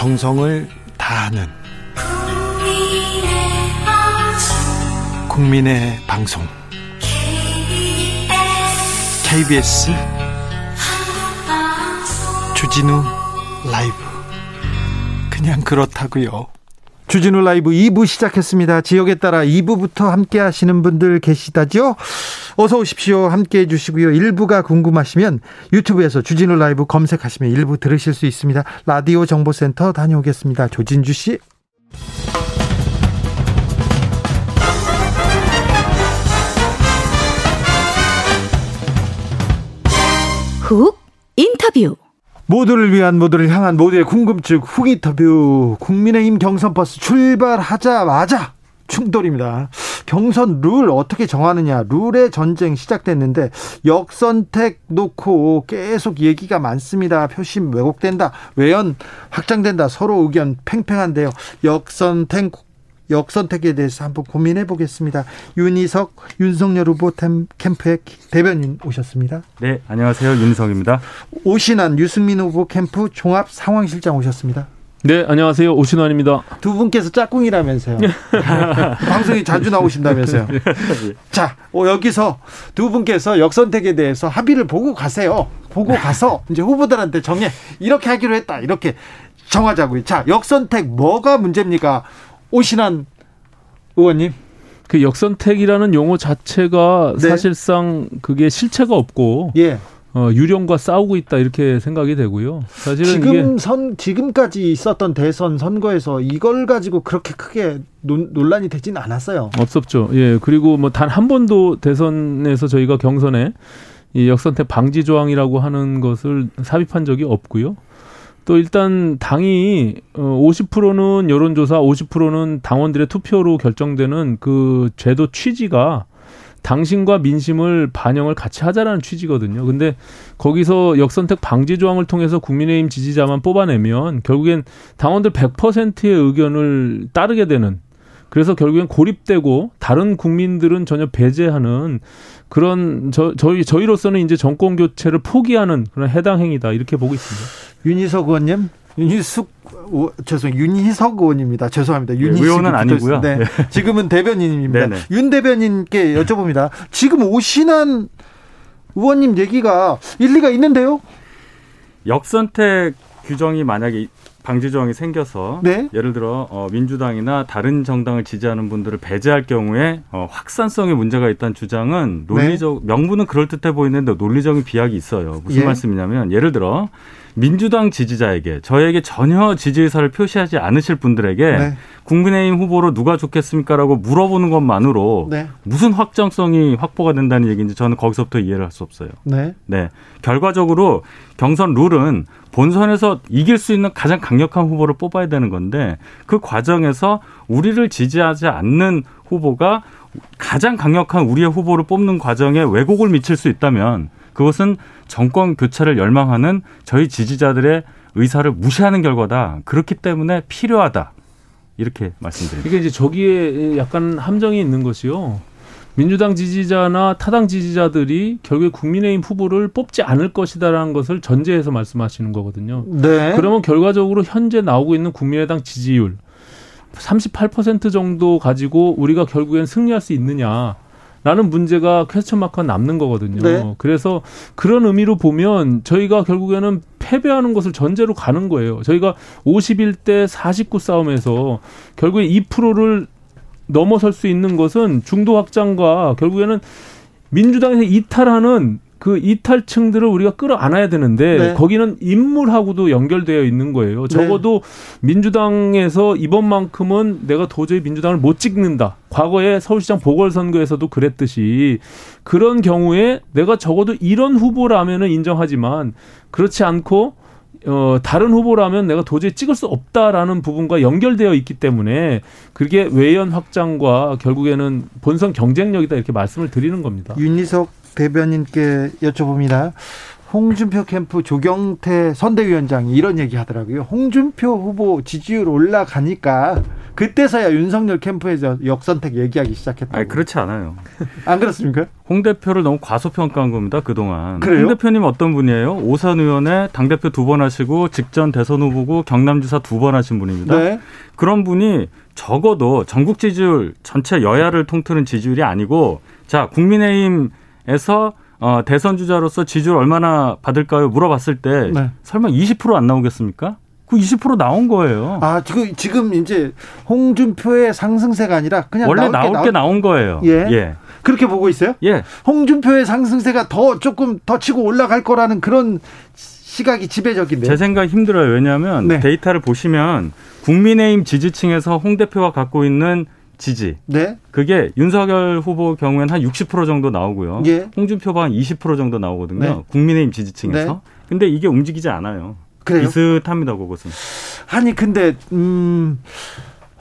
정성을 다하는 국민의 방송 KBS 주진우 라이브 그냥 그렇다고요. 주진우 라이브 2부 시작했습니다. 지역에 따라 2부부터 함께 하시는 분들 계시다죠? 어서 오십시오. 함께 해주시고요. 1부가 궁금하시면 유튜브에서 주진우 라이브 검색하시면 1부 들으실 수 있습니다. 라디오 정보센터 다녀오겠습니다. 주진우 씨. 훅 인터뷰 모두를 위한 모두를 향한 모두의 궁금증 훅 인터뷰 국민의힘 경선 버스 출발하자마자 충돌입니다. 경선 룰 어떻게 정하느냐 룰의 전쟁 시작됐는데 역선택 놓고 계속 얘기가 많습니다. 표심 왜곡된다. 외연 확장된다. 서로 의견 팽팽한데요. 역선택 역선택에 대해서 한번 고민해 보겠습니다. 윤희석 윤석열 후보 캠프의 대변인 오셨습니다. 네, 안녕하세요. 윤석입니다. 오신환 유승민 후보 캠프 종합 상황실장 오셨습니다. 네, 안녕하세요. 오신환입니다. 두 분께서 짝꿍이라면서요. 방송에 자주 나오신다면서요. 자, 어, 여기서 두 분께서 역선택에 대해서 합의를 보고 가세요. 보고 가서 이제 후보들한테 정해 이렇게 하기로 했다. 이렇게 정하자고요. 자, 역선택 뭐가 문제입니까? 오신환 의원님. 그 역선택이라는 용어 자체가 네. 사실상 그게 실체가 없고 예. 어, 유령과 싸우고 있다 이렇게 생각이 되고요. 사실은 지금 선 지금까지 있었던 대선 선거에서 이걸 가지고 그렇게 크게 논, 논란이 되진 않았어요. 없었죠. 예. 그리고 뭐 단 한 번도 대선에서 저희가 경선에 이 역선택 방지 조항이라고 하는 것을 삽입한 적이 없고요. 또 일단 당이 50%는 어, 여론조사, 50%는 당원들의 투표로 결정되는 그 제도 취지가 당신과 민심을 반영을 같이 하자라는 취지거든요. 근데 거기서 역선택 방지 조항을 통해서 국민의힘 지지자만 뽑아내면 결국엔 당원들 100%의 의견을 따르게 되는 그래서 결국엔 고립되고 다른 국민들은 전혀 배제하는 그런 저 저희 저희로서는 이제 정권 교체를 포기하는 그런 해당 행위다 이렇게 보고 있습니다. 윤희석 의원님, 윤희숙 오, 죄송 윤희석 의원입니다. 죄송합니다. 네, 윤희석 의원은 아니고요. 네. 네. 지금은 대변인입니다. 네네. 윤 대변인께 여쭤봅니다. 지금 오신한 의원님 얘기가 일리가 있는데요? 역선택 규정이 만약에 방지 조항이 생겨서 네? 예를 들어 어, 민주당이나 다른 정당을 지지하는 분들을 배제할 경우에 어, 확산성에 문제가 있다는 주장은 논리적 네? 명분은 그럴 듯해 보이는데 논리적인 비약이 있어요. 무슨 예. 말씀이냐면 예를 들어 민주당 지지자에게 저에게 전혀 지지 의사를 표시하지 않으실 분들에게 네. 국민의힘 후보로 누가 좋겠습니까라고 물어보는 것만으로 네. 무슨 확정성이 확보가 된다는 얘기인지 저는 거기서부터 이해를 할 수 없어요. 네. 네. 결과적으로 경선 룰은 본선에서 이길 수 있는 가장 강력한 후보를 뽑아야 되는 건데 그 과정에서 우리를 지지하지 않는 후보가 가장 강력한 우리의 후보를 뽑는 과정에 왜곡을 미칠 수 있다면 그것은 정권 교체를 열망하는 저희 지지자들의 의사를 무시하는 결과다. 그렇기 때문에 필요하다. 이렇게 말씀드립니다. 이게 이제 저기에 약간 함정이 있는 것이요. 민주당 지지자나 타당 지지자들이 결국에 국민의힘 후보를 뽑지 않을 것이다라는 것을 전제해서 말씀하시는 거거든요. 네. 그러면 결과적으로 현재 나오고 있는 국민의당 지지율 38% 정도 가지고 우리가 결국엔 승리할 수 있느냐. 라는 문제가 퀘스천 마크가 남는 거거든요. 네. 그래서 그런 의미로 보면 저희가 결국에는 패배하는 것을 전제로 가는 거예요. 저희가 51대 49 싸움에서 결국에 2%를 넘어설 수 있는 것은 중도 확장과 결국에는 민주당에서 이탈하는 그 이탈층들을 우리가 끌어안아야 되는데 네. 거기는 인물하고도 연결되어 있는 거예요. 적어도 네. 민주당에서 이번만큼은 내가 도저히 민주당을 못 찍는다. 과거에 서울시장 보궐선거에서도 그랬듯이 그런 경우에 내가 적어도 이런 후보라면은 인정하지만 그렇지 않고 어, 다른 후보라면 내가 도저히 찍을 수 없다라는 부분과 연결되어 있기 때문에 그게 외연 확장과 결국에는 본선 경쟁력이다 이렇게 말씀을 드리는 겁니다. 윤희석 대변인께 여쭤봅니다. 홍준표 캠프 조경태 선대위원장이 이런 얘기 하더라고요. 홍준표 후보 지지율 올라가니까 그때서야 윤석열 캠프에서 역선택 얘기하기 시작했다. 아니, 그렇지 않아요. 안 그렇습니까? 홍 대표를 너무 과소평가한 겁니다, 그동안. 그래요? 홍 대표님 어떤 분이에요? 오산 의원에 당대표 두 번 하시고 직전 대선 후보고 경남지사 두 번 하신 분입니다. 네. 그런 분이 적어도 전국 지지율 전체 여야를 통틀은 지지율이 아니고 자, 국민의힘 에서 어, 대선 주자로서 지지율 얼마나 받을까요? 물어봤을 때 네. 설마 20%안 나오겠습니까? 그 20% 나온 거예요. 아, 지금 지금 이제 홍준표의 상승세가 아니라 그냥 원래 나올, 나올 게 나온 거예요. 예. 예. 그렇게 보고 있어요? 예. 홍준표의 상승세가 더 조금 더 치고 올라갈 거라는 그런 시각이 지배적인데. 제 생각 힘들어요. 왜냐하면 네. 데이터를 보시면 국민의힘 지지층에서 홍 대표가 갖고 있는 지지. 네. 그게 윤석열 후보 경우에는 한 60% 정도 나오고요. 예. 홍준표가 한 20% 정도 나오거든요. 네. 국민의힘 지지층에서. 네. 근데 이게 움직이지 않아요. 그래요? 비슷합니다, 그것은. 아니, 근데, 음,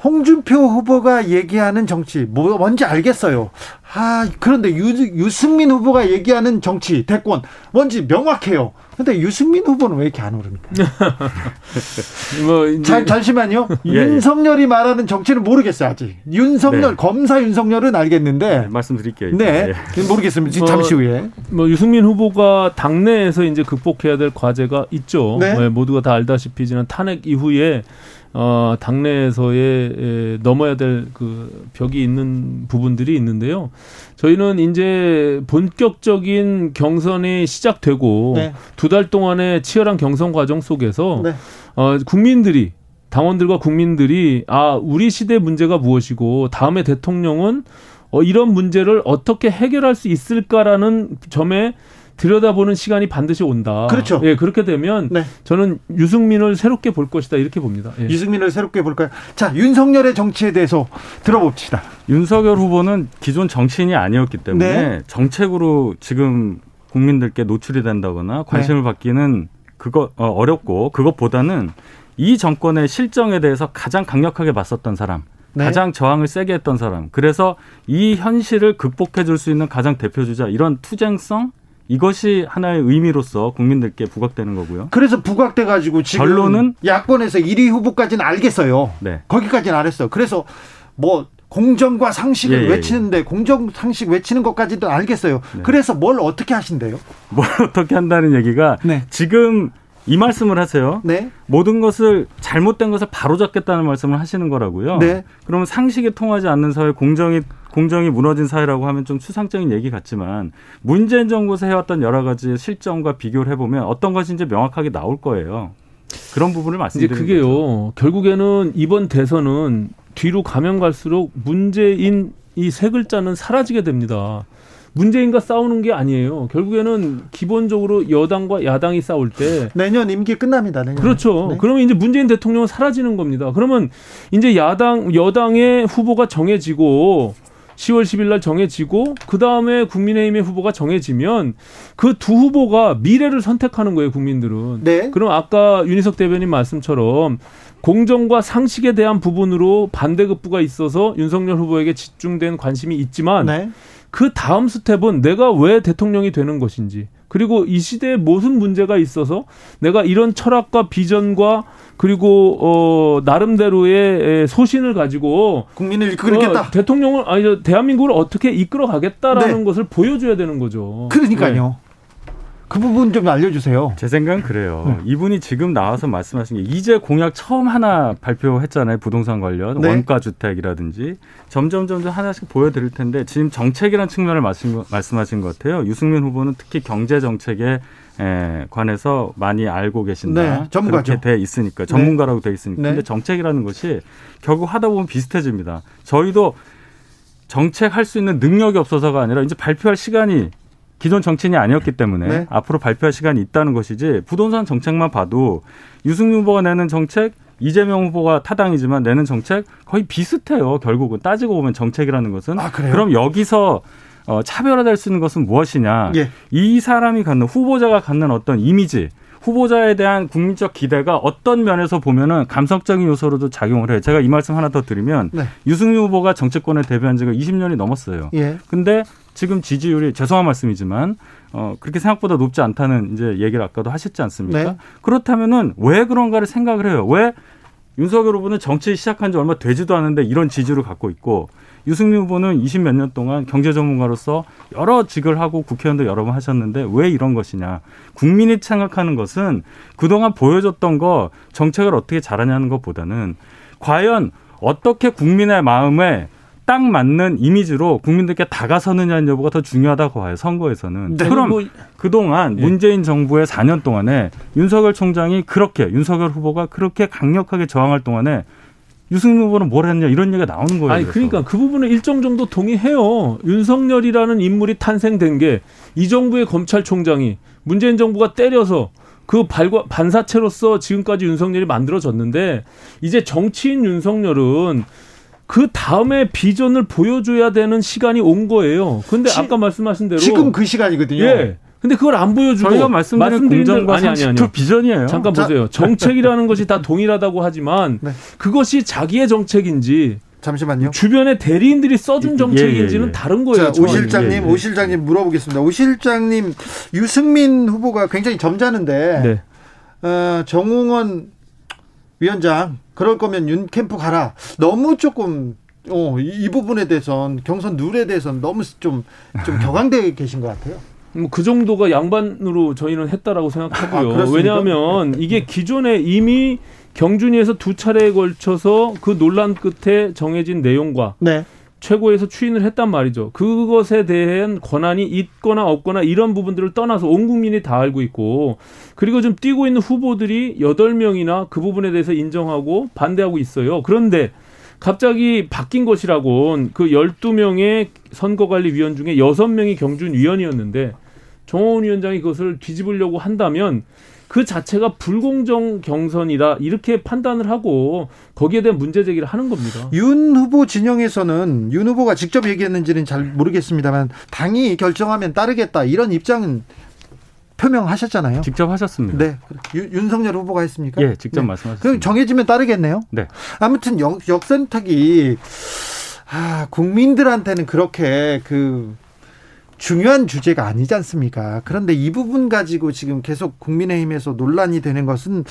홍준표 후보가 얘기하는 정치, 뭐, 뭔지 알겠어요. 아, 그런데 유, 유승민 후보가 얘기하는 정치, 대권, 뭔지 명확해요. 근데 유승민 후보는 왜 이렇게 안 오릅니까? 뭐 이제 잠, 잠시만요. 예, 예. 윤석열이 말하는 정치는 모르겠어요 아직. 윤석열 네. 검사 윤석열은 알겠는데 네, 말씀드릴게요. 네, 예. 모르겠습니다. 뭐, 잠시 후에. 뭐 유승민 후보가 당내에서 이제 극복해야 될 과제가 있죠. 네. 네, 모두가 다 알다시피 지난 탄핵 이후에 어, 당내에서의 에, 넘어야 될 그 벽이 있는 부분들이 있는데요. 저희는 이제 본격적인 경선이 시작되고 네. 두달 동안의 치열한 경선 과정 속에서 네. 어, 국민들이 당원들과 국민들이 아 우리 시대 문제가 무엇이고 다음에 대통령은 어, 이런 문제를 어떻게 해결할 수 있을까라는 점에 들여다보는 시간이 반드시 온다. 그렇죠. 예, 그렇게 되면 네. 저는 유승민을 새롭게 볼 것이다 이렇게 봅니다. 예. 유승민을 새롭게 볼까요? 자, 윤석열의 정치에 대해서 들어봅시다. 윤석열 후보는 기존 정치인이 아니었기 때문에 네. 정책으로 지금 국민들께 노출이 된다거나 관심을 네. 받기는 그거 어, 어렵고 그것보다는 이 정권의 실정에 대해서 가장 강력하게 맞섰던 사람. 네. 가장 저항을 세게 했던 사람. 그래서 이 현실을 극복해 줄 수 있는 가장 대표 주자 이런 투쟁성 이것이 하나의 의미로서 국민들께 부각되는 거고요. 그래서 부각돼 가지고 지금 결론은 야권에서 1위 후보까지는 알겠어요. 네. 거기까지는 알았어요. 그래서 뭐 공정과 상식을 예, 예, 예. 외치는데 공정 상식 외치는 것까지도 알겠어요. 네. 그래서 뭘 어떻게 하신대요? 뭘 어떻게 한다는 얘기가 네. 지금 이 말씀을 하세요. 네. 모든 것을 잘못된 것을 바로잡겠다는 말씀을 하시는 거라고요. 네. 그러면 상식이 통하지 않는 사회, 공정이 공정이 무너진 사회라고 하면 좀 추상적인 얘기 같지만 문재인 정부에서 해왔던 여러 가지 실정과 비교를 해보면 어떤 것이 이제 명확하게 나올 거예요. 그런 부분을 말씀드리는 이제 그게요. 거죠. 결국에는 이번 대선은 뒤로 가면 갈수록 문재인 이 세 글자는 사라지게 됩니다. 문재인과 싸우는 게 아니에요. 결국에는 기본적으로 여당과 야당이 싸울 때 내년 임기 끝납니다. 내년. 그렇죠. 네. 그러면 이제 문재인 대통령은 사라지는 겁니다. 그러면 이제 야당 여당의 후보가 정해지고 10월 10일 날 정해지고 그 다음에 국민의힘의 후보가 정해지면 그 두 후보가 미래를 선택하는 거예요 국민들은. 네. 그럼 아까 윤희석 대변인 말씀처럼 공정과 상식에 대한 부분으로 반대급부가 있어서 윤석열 후보에게 집중된 관심이 있지만 네. 그 다음 스텝은 내가 왜 대통령이 되는 것인지 그리고 이 시대에 무슨 문제가 있어서 내가 이런 철학과 비전과 그리고 어 나름대로의 소신을 가지고 국민을 이끌겠다. 어, 대통령을 아니 대한민국을 어떻게 이끌어 가겠다라는 네. 것을 보여줘야 되는 거죠. 그러니까요. 네. 그 부분 좀 알려주세요. 제 생각은 그래요. 네. 이분이 지금 나와서 말씀하신 게 이제 공약 처음 하나 발표했잖아요. 부동산 관련 네. 원가 주택이라든지 점점 점점 하나씩 보여드릴 텐데 지금 정책이라는 측면을 말씀, 말씀하신 것 같아요. 유승민 후보는 특히 경제 정책에 에 관해서 많이 알고 계신다. 네, 전문가죠. 그렇게 돼 있으니까 전문가라고 돼 있으니까. 네. 근데 정책이라는 것이 결국 하다 보면 비슷해집니다. 저희도 정책할 수 있는 능력이 없어서가 아니라 이제 발표할 시간이 기존 정치인이 아니었기 때문에 네. 앞으로 발표할 시간이 있다는 것이지 부동산 정책만 봐도 유승민 후보가 내는 정책 이재명 후보가 타당이지만 내는 정책 거의 비슷해요. 결국은 따지고 보면 정책이라는 것은 아, 그럼 여기서 어, 차별화될 수 있는 것은 무엇이냐? 예. 이 사람이 갖는 후보자가 갖는 어떤 이미지 후보자에 대한 국민적 기대가 어떤 면에서 보면은 감성적인 요소로도 작용을 해요. 제가 이 말씀 하나 더 드리면 네. 유승민 후보가 정치권에 데뷔한 지가 20년이 넘었어요. 예. 근데 지금 지지율이 죄송한 말씀이지만 어 그렇게 생각보다 높지 않다는 이제 얘기를 아까도 하셨지 않습니까? 네. 그렇다면은 왜 그런가를 생각을 해요. 왜 윤석열 후보는 정치 시작한 지 얼마 되지도 않은데 이런 지지를 갖고 있고 유승민 후보는 20 몇 년 동안 경제 전문가로서 여러 직을 하고 국회의원도 여러 번 하셨는데 왜 이런 것이냐. 국민이 생각하는 것은 그동안 보여줬던 거 정책을 어떻게 잘하냐는 것보다는 과연 어떻게 국민의 마음에 딱 맞는 이미지로 국민들께 다가서느냐는 여부가 더 중요하다고 봐요. 선거에서는. 네. 그럼 뭐, 그동안 예. 문재인 정부의 4년 동안에 윤석열 총장이 그렇게 윤석열 후보가 그렇게 강력하게 저항할 동안에 유승민 후보는 뭘 했냐 이런 얘기가 나오는 거예요. 아니 그래서. 그러니까 그 부분은 일정 정도 동의해요. 윤석열이라는 인물이 탄생된 게 이 정부의 검찰총장이 문재인 정부가 때려서 그 발과 반사체로서 지금까지 윤석열이 만들어졌는데 이제 정치인 윤석열은 그 다음에 비전을 보여줘야 되는 시간이 온 거예요. 근데 지, 아까 말씀하신 대로 지금 그 시간이거든요. 예. 근데 그걸 안 보여주고 저희가 말씀드린 공정과 아니 아니 아니 비전이에요. 잠깐 자, 보세요. 정책이라는 것이 다 동일하다고 하지만 네. 그것이 자기의 정책인지 잠시만요. 주변에 대리인들이 써준 정책인지는 예, 예, 예. 다른 거예요. 자, 오 실장님, 예, 예. 오 실장님 물어보겠습니다. 오 실장님, 유승민 후보가 굉장히 점잖은데 네. 어, 정웅원 위원장 그럴 거면 윤 캠프 가라. 너무 조금 어, 이, 이 부분에 대해선 경선 룰에 대해서는 너무 좀, 좀 격앙되어 계신 것 같아요. 뭐그 정도가 양반으로 저희는 했다라고 생각하고요. 아, 왜냐하면 이게 기존에 이미 경준위에서 두 차례에 걸쳐서 그 논란 끝에 정해진 내용과 네. 최고에서 추인을 했단 말이죠. 그것에 대한 권한이 있거나 없거나 이런 부분들을 떠나서 온 국민이 다 알고 있고 그리고 좀 뛰고 있는 후보들이 여덟 명이나그 부분에 대해서 인정하고 반대하고 있어요. 그런데 갑자기 바뀐 것이라고 그 열두 명의 선거관리위원 중에 여섯 명이 경준 위원이었는데 정호원 위원장이 그것을 뒤집으려고 한다면 그 자체가 불공정 경선이다 이렇게 판단을 하고 거기에 대한 문제 제기를 하는 겁니다. 윤 후보 진영에서는 윤 후보가 직접 얘기했는지는 잘 모르겠습니다만 당이 결정하면 따르겠다 이런 입장은 표명하셨잖아요. 직접 하셨습니다. 네. 유, 윤석열 후보가 했습니까? 예, 직접 네. 말씀하셨습니다. 그럼 정해지면 따르겠네요. 네. 아무튼 역, 역선택이 아, 국민들한테는 그렇게 그 중요한 주제가 아니지 않습니까? 그런데 이 부분 가지고 지금 계속 국민의힘에서 논란이 되는 것은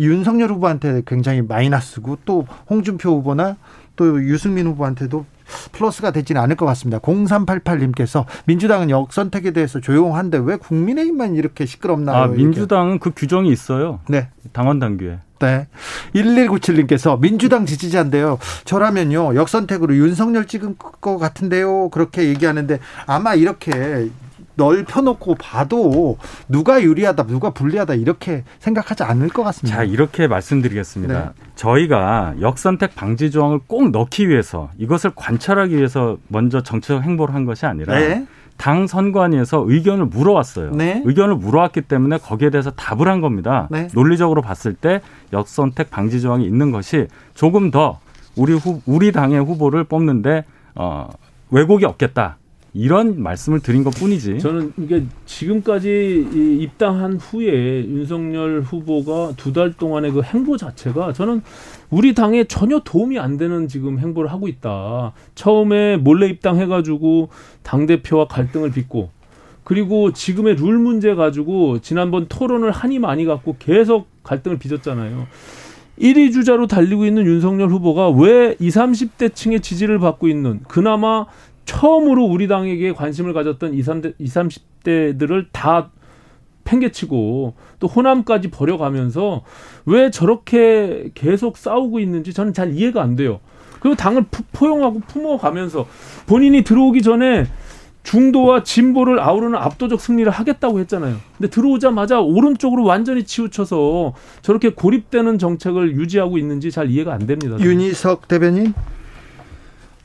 윤석열 후보한테 굉장히 마이너스고 또 홍준표 후보나 또 유승민 후보한테도 플러스가 되지는 않을 것 같습니다. 0388님께서 민주당은 역선택에 대해서 조용한데 왜 국민의힘만 이렇게 시끄럽나요? 아, 민주당은 그 규정이 있어요. 네. 당원 당규에. 네. 1197님께서 민주당 지지자인데요. 저라면요. 역선택으로 윤석열 찍은 것 같은데요. 그렇게 얘기하는데 아마 이렇게 넓혀놓고 봐도 누가 유리하다, 누가 불리하다 이렇게 생각하지 않을 것 같습니다. 자, 이렇게 말씀드리겠습니다. 네. 저희가 역선택 방지 조항을 꼭 넣기 위해서 이것을 관찰하기 위해서 먼저 정치적 행보를 한 것이 아니라 네. 당 선관위에서 의견을 물어왔어요. 네. 의견을 물어왔기 때문에 거기에 대해서 답을 한 겁니다. 네. 논리적으로 봤을 때 역선택 방지 조항이 있는 것이 조금 더 우리 후, 우리 당의 후보를 뽑는데 어, 왜곡이 없겠다. 이런 말씀을 드린 것 뿐이지. 저는 이게 지금까지 입당한 후에 윤석열 후보가 두 달 동안의 그 행보 자체가 저는 우리 당에 전혀 도움이 안 되는 지금 행보를 하고 있다. 처음에 몰래 입당해가지고 당대표와 갈등을 빚고 그리고 지금의 룰 문제 가지고 지난번 토론을 한이 많이 갖고 계속 갈등을 빚었잖아요. 1위 주자로 달리고 있는 윤석열 후보가 왜 20, 30대 층의 지지를 받고 있는 그나마 처음으로 우리 당에게 관심을 가졌던 20, 30대, 30대들을 다 팽개치고 또 호남까지 버려가면서 왜 저렇게 계속 싸우고 있는지 저는 잘 이해가 안 돼요. 그리고 당을 포용하고 품어가면서 본인이 들어오기 전에 중도와 진보를 아우르는 압도적 승리를 하겠다고 했잖아요. 근데 들어오자마자 오른쪽으로 완전히 치우쳐서 저렇게 고립되는 정책을 유지하고 있는지 잘 이해가 안 됩니다. 윤희석 대변인?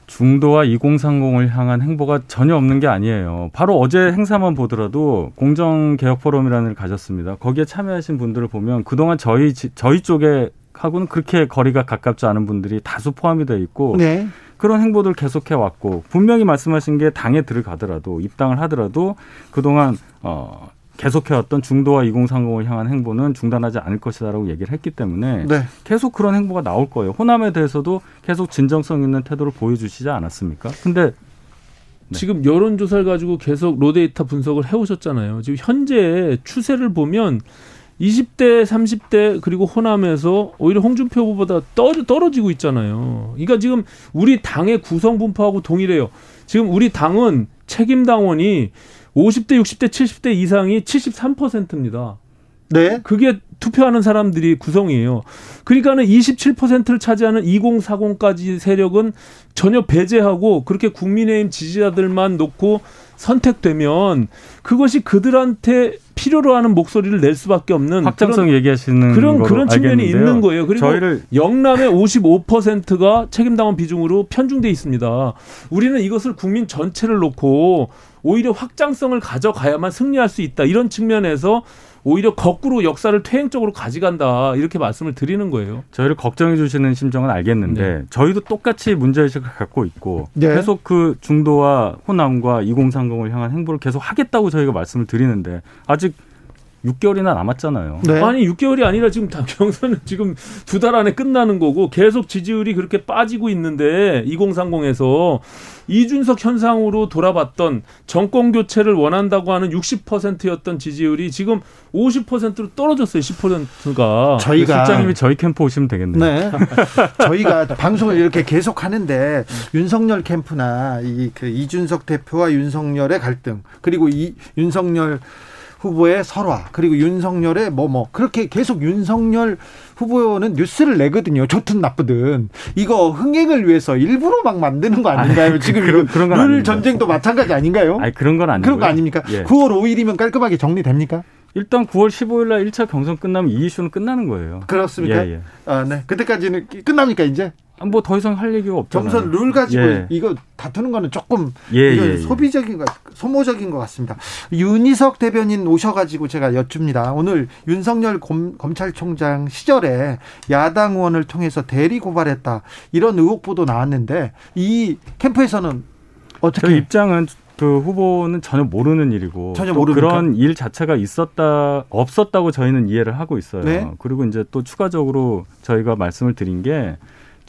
중도와 2030을 향한 행보가 전혀 없는 게 아니에요. 바로 어제 행사만 보더라도 공정개혁 포럼이라는 걸 가졌습니다. 거기에 참여하신 분들을 보면 그동안 저희 저희 쪽에 하고는 그렇게 거리가 가깝지 않은 분들이 다수 포함이 돼 있고 네. 그런 행보들 계속해 왔고 분명히 말씀하신 게 당에 들어가더라도 입당을 하더라도 그동안 어 계속해왔던 중도와 2030을 향한 행보는 중단하지 않을 것이다라고 얘기를 했기 때문에 네. 계속 그런 행보가 나올 거예요. 호남에 대해서도 계속 진정성 있는 태도를 보여주시지 않았습니까? 근데 네. 지금 여론조사를 가지고 계속 로데이터 분석을 해오셨잖아요. 지금 현재 추세를 보면 20대, 30대 그리고 호남에서 오히려 홍준표 후보보다 떨어지고 있잖아요. 그러니까 지금 우리 당의 구성 분포하고 동일해요. 지금 우리 당은 책임 당원이 50대, 60대, 70대 이상이 73%입니다. 네. 그게 투표하는 사람들이 구성이에요. 그러니까는 27%를 차지하는 2040까지 세력은 전혀 배제하고 그렇게 국민의힘 지지자들만 놓고 선택되면 그것이 그들한테 필요로 하는 목소리를 낼 수밖에 없는 확장성 그런, 얘기하시는 그런 그런 측면이 알겠는데요. 있는 거예요. 그리고 저희를 영남의 55%가 책임당원 비중으로 편중돼 있습니다. 우리는 이것을 국민 전체를 놓고 오히려 확장성을 가져가야만 승리할 수 있다. 이런 측면에서 오히려 거꾸로 역사를 퇴행적으로 가져간다 이렇게 말씀을 드리는 거예요. 저희를 걱정해 주시는 심정은 알겠는데 네. 저희도 똑같이 문제의식을 갖고 있고 네. 계속 그 중도와 호남과 2030을 향한 행보를 계속 하겠다고 저희가 말씀을 드리는데 아직 6개월이나 남았잖아요. 네. 아니 6개월이 아니라 지금 경선은 지금 두 달 안에 끝나는 거고 계속 지지율이 그렇게 빠지고 있는데 2030에서 이준석 현상으로 돌아봤던 정권 교체를 원한다고 하는 60%였던 지지율이 지금 50%로 떨어졌어요. 10%가. 저희가 실장님이 저희 캠프 오시면 되겠네요. 네. 저희가 방송을 이렇게 계속 하는데 윤석열 캠프나 이 그 이준석 대표와 윤석열의 갈등 그리고 이 윤석열 후보의 설화 그리고 윤석열의 뭐뭐 뭐. 그렇게 계속 윤석열 후보는 뉴스를 내거든요. 좋든 나쁘든 이거 흥행을 위해서 일부러 막 만드는 거 아닌가요? 아니, 지금 그런, 그런 룰 전쟁도 마찬가지 아닌가요? 아니 그런 건 아니고 그런 거 아닙니까? 예. 9월 5일이면 깔끔하게 정리됩니까? 일단 9월 15일 날 1차 경선 끝나면 이 이슈는 끝나는 거예요. 그렇습니까? 예, 예. 아, 네. 그때까지는 끝납니까, 이제? 뭐 더 이상 할 얘기가 없잖아요. 경선 룰 가지고 예. 이거 다투는 거는 조금 예, 예, 예, 소비적인 것, 소모적인 것 같습니다. 윤희석 대변인 오셔가지고 제가 여쭙니다. 오늘 윤석열 검, 검찰총장 시절에 야당 의원을 통해서 대리 고발했다 이런 의혹 보도 나왔는데 이 캠프에서는 어떻게 입장은 그 후보는 전혀 모르는 일이고 전혀? 그런 일 자체가 있었다 없었다고 저희는 이해를 하고 있어요. 네? 그리고 이제 또 추가적으로 저희가 말씀을 드린 게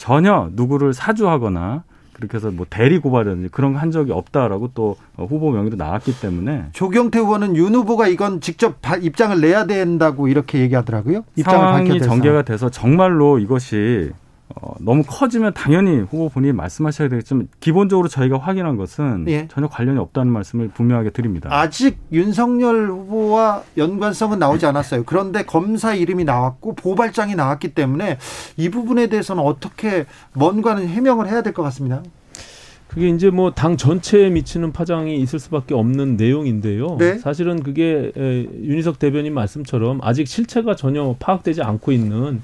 전혀 누구를 사주하거나 그렇게 해서 뭐 대리 고발이라든지 그런 거 한 적이 없다라고 또 후보 명의로 나왔기 때문에 조경태 의원은 윤 후보가 이건 직접 입장을 내야 된다고 이렇게 얘기하더라고요. 입장을 상황이 전개가 돼서 정말로 이것이 어, 너무 커지면 당연히 후보 본인이 말씀하셔야 되겠지만 기본적으로 저희가 확인한 것은 예. 전혀 관련이 없다는 말씀을 분명하게 드립니다. 아직 윤석열 후보와 연관성은 나오지 않았어요. 그런데 검사 이름이 나왔고 보발장이 나왔기 때문에 이 부분에 대해서는 어떻게 뭔가는 해명을 해야 될 것 같습니다. 그게 이제 뭐 당 전체에 미치는 파장이 있을 수밖에 없는 내용인데요. 네? 사실은 그게 윤희석 대변인 말씀처럼 아직 실체가 전혀 파악되지 않고 있는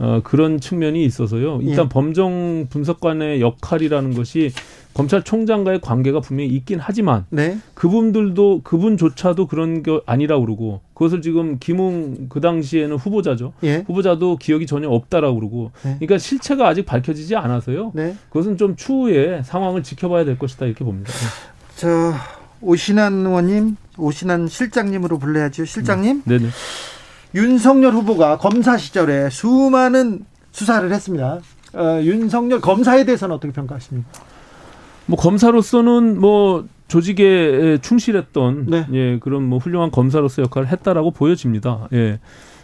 어, 그런 측면이 있어서요. 일단 예. 범정 분석관의 역할이라는 것이 검찰총장과의 관계가 분명히 있긴 하지만 네. 그분들도 그분조차도 그런 게 아니라 그러고 그것을 지금 김웅 그 당시에는 후보자죠. 예. 후보자도 기억이 전혀 없다라고 그러고 네. 그러니까 실체가 아직 밝혀지지 않아서요. 네. 그것은 좀 추후에 상황을 지켜봐야 될 것이다 이렇게 봅니다. 저 오신환 의원님, 오신환 실장님으로 불러야죠. 실장님. 네. 네네. 윤석열 후보가 검사 시절에 수많은 수사를 했습니다. 어, 윤석열 검사에 대해서는 어떻게 평가하십니까? 뭐 검사로서는 뭐 조직에 충실했던 네. 예 그런 뭐 훌륭한 검사로서 역할을 했다라고 보여집니다. 예.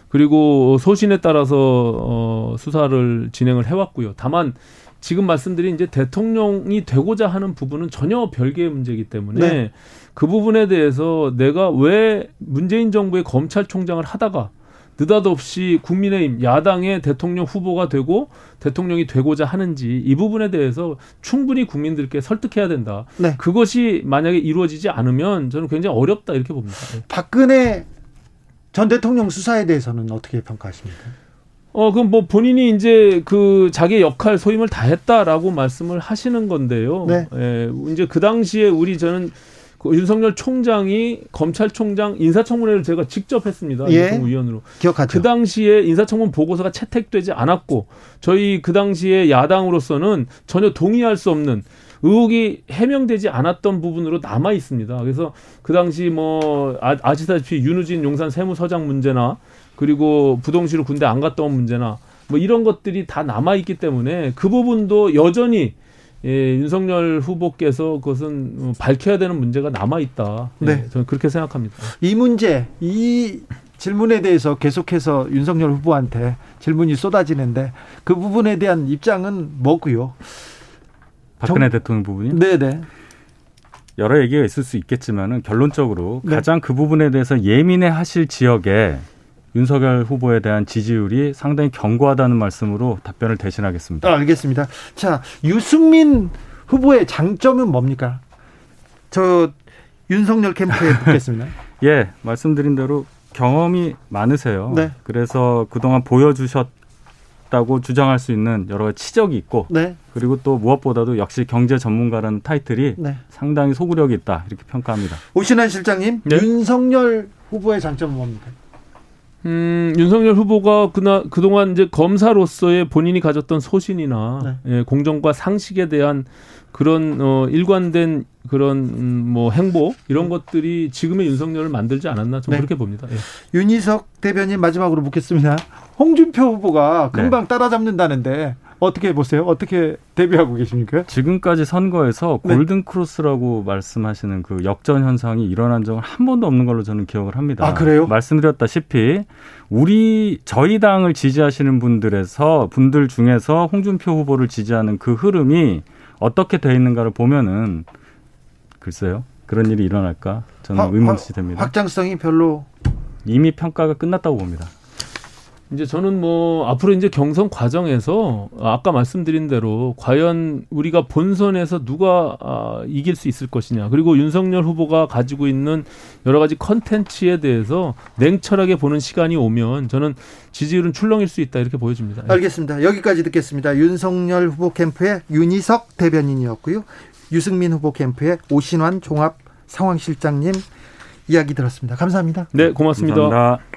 그리고 소신에 따라서 어 수사를 진행을 해 왔고요. 다만 지금 말씀드린 이제 대통령이 되고자 하는 부분은 전혀 별개의 문제이기 때문에 네. 그 부분에 대해서 내가 왜 문재인 정부의 검찰총장을 하다가 느닷없이 국민의힘 야당의 대통령 후보가 되고 대통령이 되고자 하는지 이 부분에 대해서 충분히 국민들께 설득해야 된다. 네. 그것이 만약에 이루어지지 않으면 저는 굉장히 어렵다 이렇게 봅니다. 네. 박근혜 전 대통령 수사에 대해서는 어떻게 평가하십니까? 어, 그럼 뭐 본인이 이제 그 자기 역할 소임을 다 했다라고 말씀을 하시는 건데요. 네. 예, 이제 그 당시에 우리 저는 그 윤석열 총장이 검찰총장 인사청문회를 제가 직접 했습니다. 예. 위원으로. 기억하죠. 그 당시에 인사청문 보고서가 채택되지 않았고 저희 그 당시에 야당으로서는 전혀 동의할 수 없는 의혹이 해명되지 않았던 부분으로 남아 있습니다. 그래서 그 당시 뭐 아, 아시다시피 윤우진 용산 세무서장 문제나 그리고 부동시로 군대 안 갔다 온 문제나 뭐 이런 것들이 다 남아 있기 때문에 그 부분도 여전히 예, 윤석열 후보께서 그것은 밝혀야 되는 문제가 남아 있다. 예, 네, 저는 그렇게 생각합니다. 이 문제, 이 질문에 대해서 계속해서 윤석열 후보한테 질문이 쏟아지는데 그 부분에 대한 입장은 뭐고요? 박근혜 정... 대통령 부분이? 네 네. 여러 얘기가 있을 수 있겠지만은 결론적으로 네. 가장 그 부분에 대해서 예민해 하실 지역에 윤석열 후보에 대한 지지율이 상당히 견고하다는 말씀으로 답변을 대신하겠습니다. 아, 알겠습니다. 자, 유승민 후보의 장점은 뭡니까? 저 윤석열 캠프에 붙겠습니다. 예, 말씀드린 대로 경험이 많으세요. 네. 그래서 그동안 보여주셨다고 주장할 수 있는 여러 치적이 있고, 네. 그리고 또 무엇보다도 역시 경제 전문가라는 타이틀이 네. 상당히 소구력이 있다 이렇게 평가합니다. 오신환 실장님, 네. 윤석열 후보의 장점은 뭡니까? 음, 윤석열 후보가 그나 그동안 이제 검사로서의 본인이 가졌던 소신이나 네. 예, 공정과 상식에 대한 그런 어 일관된 그런 음, 뭐 행보 이런 것들이 지금의 윤석열을 만들지 않았나 좀 네. 그렇게 봅니다. 예. 윤희석 대변인 마지막으로 묻겠습니다. 홍준표 후보가 금방 네. 따라잡는다는데 어떻게 보세요? 어떻게 대비하고 계십니까? 지금까지 선거에서 네. 골든 크로스라고 말씀하시는 그 역전 현상이 일어난 적은 한 번도 없는 걸로 저는 기억을 합니다. 아, 그래요? 말씀드렸다시피 우리 저희 당을 지지하시는 분들에서 분들 중에서 홍준표 후보를 지지하는 그 흐름이 어떻게 돼 있는가를 보면은 글쎄요. 그런 일이 일어날까? 저는 의문시 됩니다. 확장성이 별로 이미 평가가 끝났다고 봅니다. 이제 저는 뭐 앞으로 이제 경선 과정에서 아까 말씀드린 대로 과연 우리가 본선에서 누가 아, 이길 수 있을 것이냐 그리고 윤석열 후보가 가지고 있는 여러 가지 컨텐츠에 대해서 냉철하게 보는 시간이 오면 저는 지지율은 출렁일 수 있다 이렇게 보여집니다. 예. 알겠습니다. 여기까지 듣겠습니다. 윤석열 후보 캠프의 윤희석 대변인이었고요. 유승민 후보 캠프의 오신환 종합 상황실장님 이야기 들었습니다. 감사합니다. 네, 고맙습니다. 감사합니다.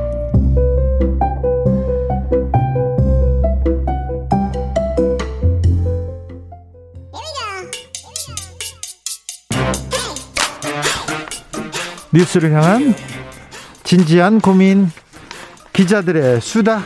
뉴스를 향한 진지한 고민 기자들의 수다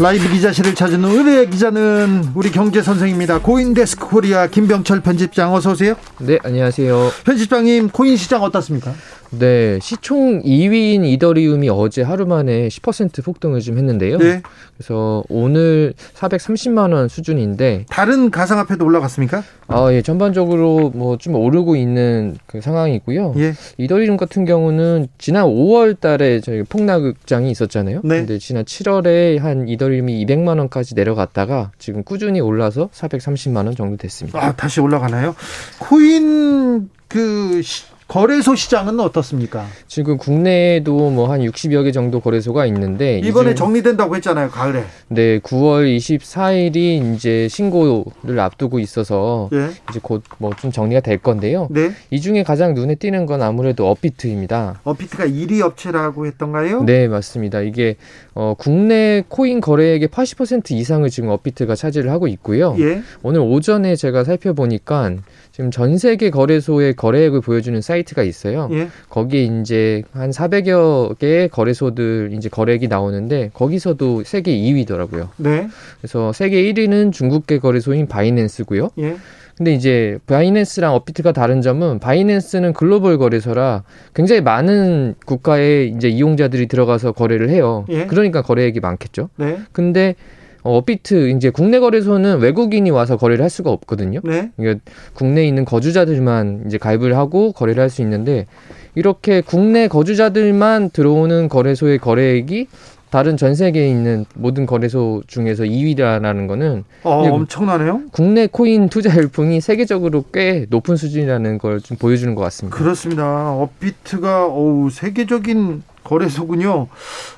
라이브 기자실을 찾은 오늘의 기자는 우리 경제 선생입니다. 코인데스크 코리아 김병철 편집장 어서 오세요. 네, 안녕하세요. 편집장님, 코인 시장 어떻습니까? 네, 시총 2위인 이더리움이 어제 하루 만에 10% 폭등을 좀 했는데요. 네. 그래서 오늘 430만 원 수준인데 다른 가상화폐도 올라갔습니까? 아, 예, 전반적으로 뭐 좀 오르고 있는 그 상황이고요. 예. 이더리움 같은 경우는 지난 5월 달에 저희 폭락장이 있었잖아요. 네. 근데 지난 7월에 한 이더리움이 200만 원까지 내려갔다가 지금 꾸준히 올라서 430만 원 정도 됐습니다. 아, 다시 올라가나요? 코인 그 거래소 시장은 어떻습니까? 지금 국내에도 뭐 한 60여 개 정도 거래소가 있는데 이번에 정리된다고 했잖아요, 가을에. 네, 9월 24일이 이제 신고를 앞두고 있어서 예. 이제 곧 뭐 좀 정리가 될 건데요. 네. 이 중에 가장 눈에 띄는 건 아무래도 업비트입니다. 업비트가 1위 업체라고 했던가요? 네, 맞습니다. 이게 어, 국내 코인 거래액의 80% 이상을 지금 업비트가 차지를 하고 있고요. 예. 오늘 오전에 제가 살펴보니까 지금 전 세계 거래소의 거래액을 보여주는 사이트가 있어요. 예. 거기에 이제 한 400여 개의 거래소들 이제 거래액이 나오는데 거기서도 세계 2위더라고요. 네. 그래서 세계 1위는 중국계 거래소인 바이낸스고요. 예. 근데 이제 바이낸스랑 업비트가 다른 점은 바이낸스는 글로벌 거래소라 굉장히 많은 국가의 이제 이용자들이 들어가서 거래를 해요. 예. 그러니까 거래액이 많겠죠. 네. 근데 어, 업비트 이제 국내 거래소는 외국인이 와서 거래를 할 수가 없거든요. 네. 그러니까 국내에 있는 거주자들만 이제 가입을 하고 거래를 할 수 있는데 이렇게 국내 거주자들만 들어오는 거래소의 거래액이 다른 전 세계에 있는 모든 거래소 중에서 2위라는 거는 어, 엄청나네요. 국내 코인 투자 열풍이 세계적으로 꽤 높은 수준이라는 걸 좀 보여주는 것 같습니다. 그렇습니다. 업비트가 어우 세계적인 거래소군요.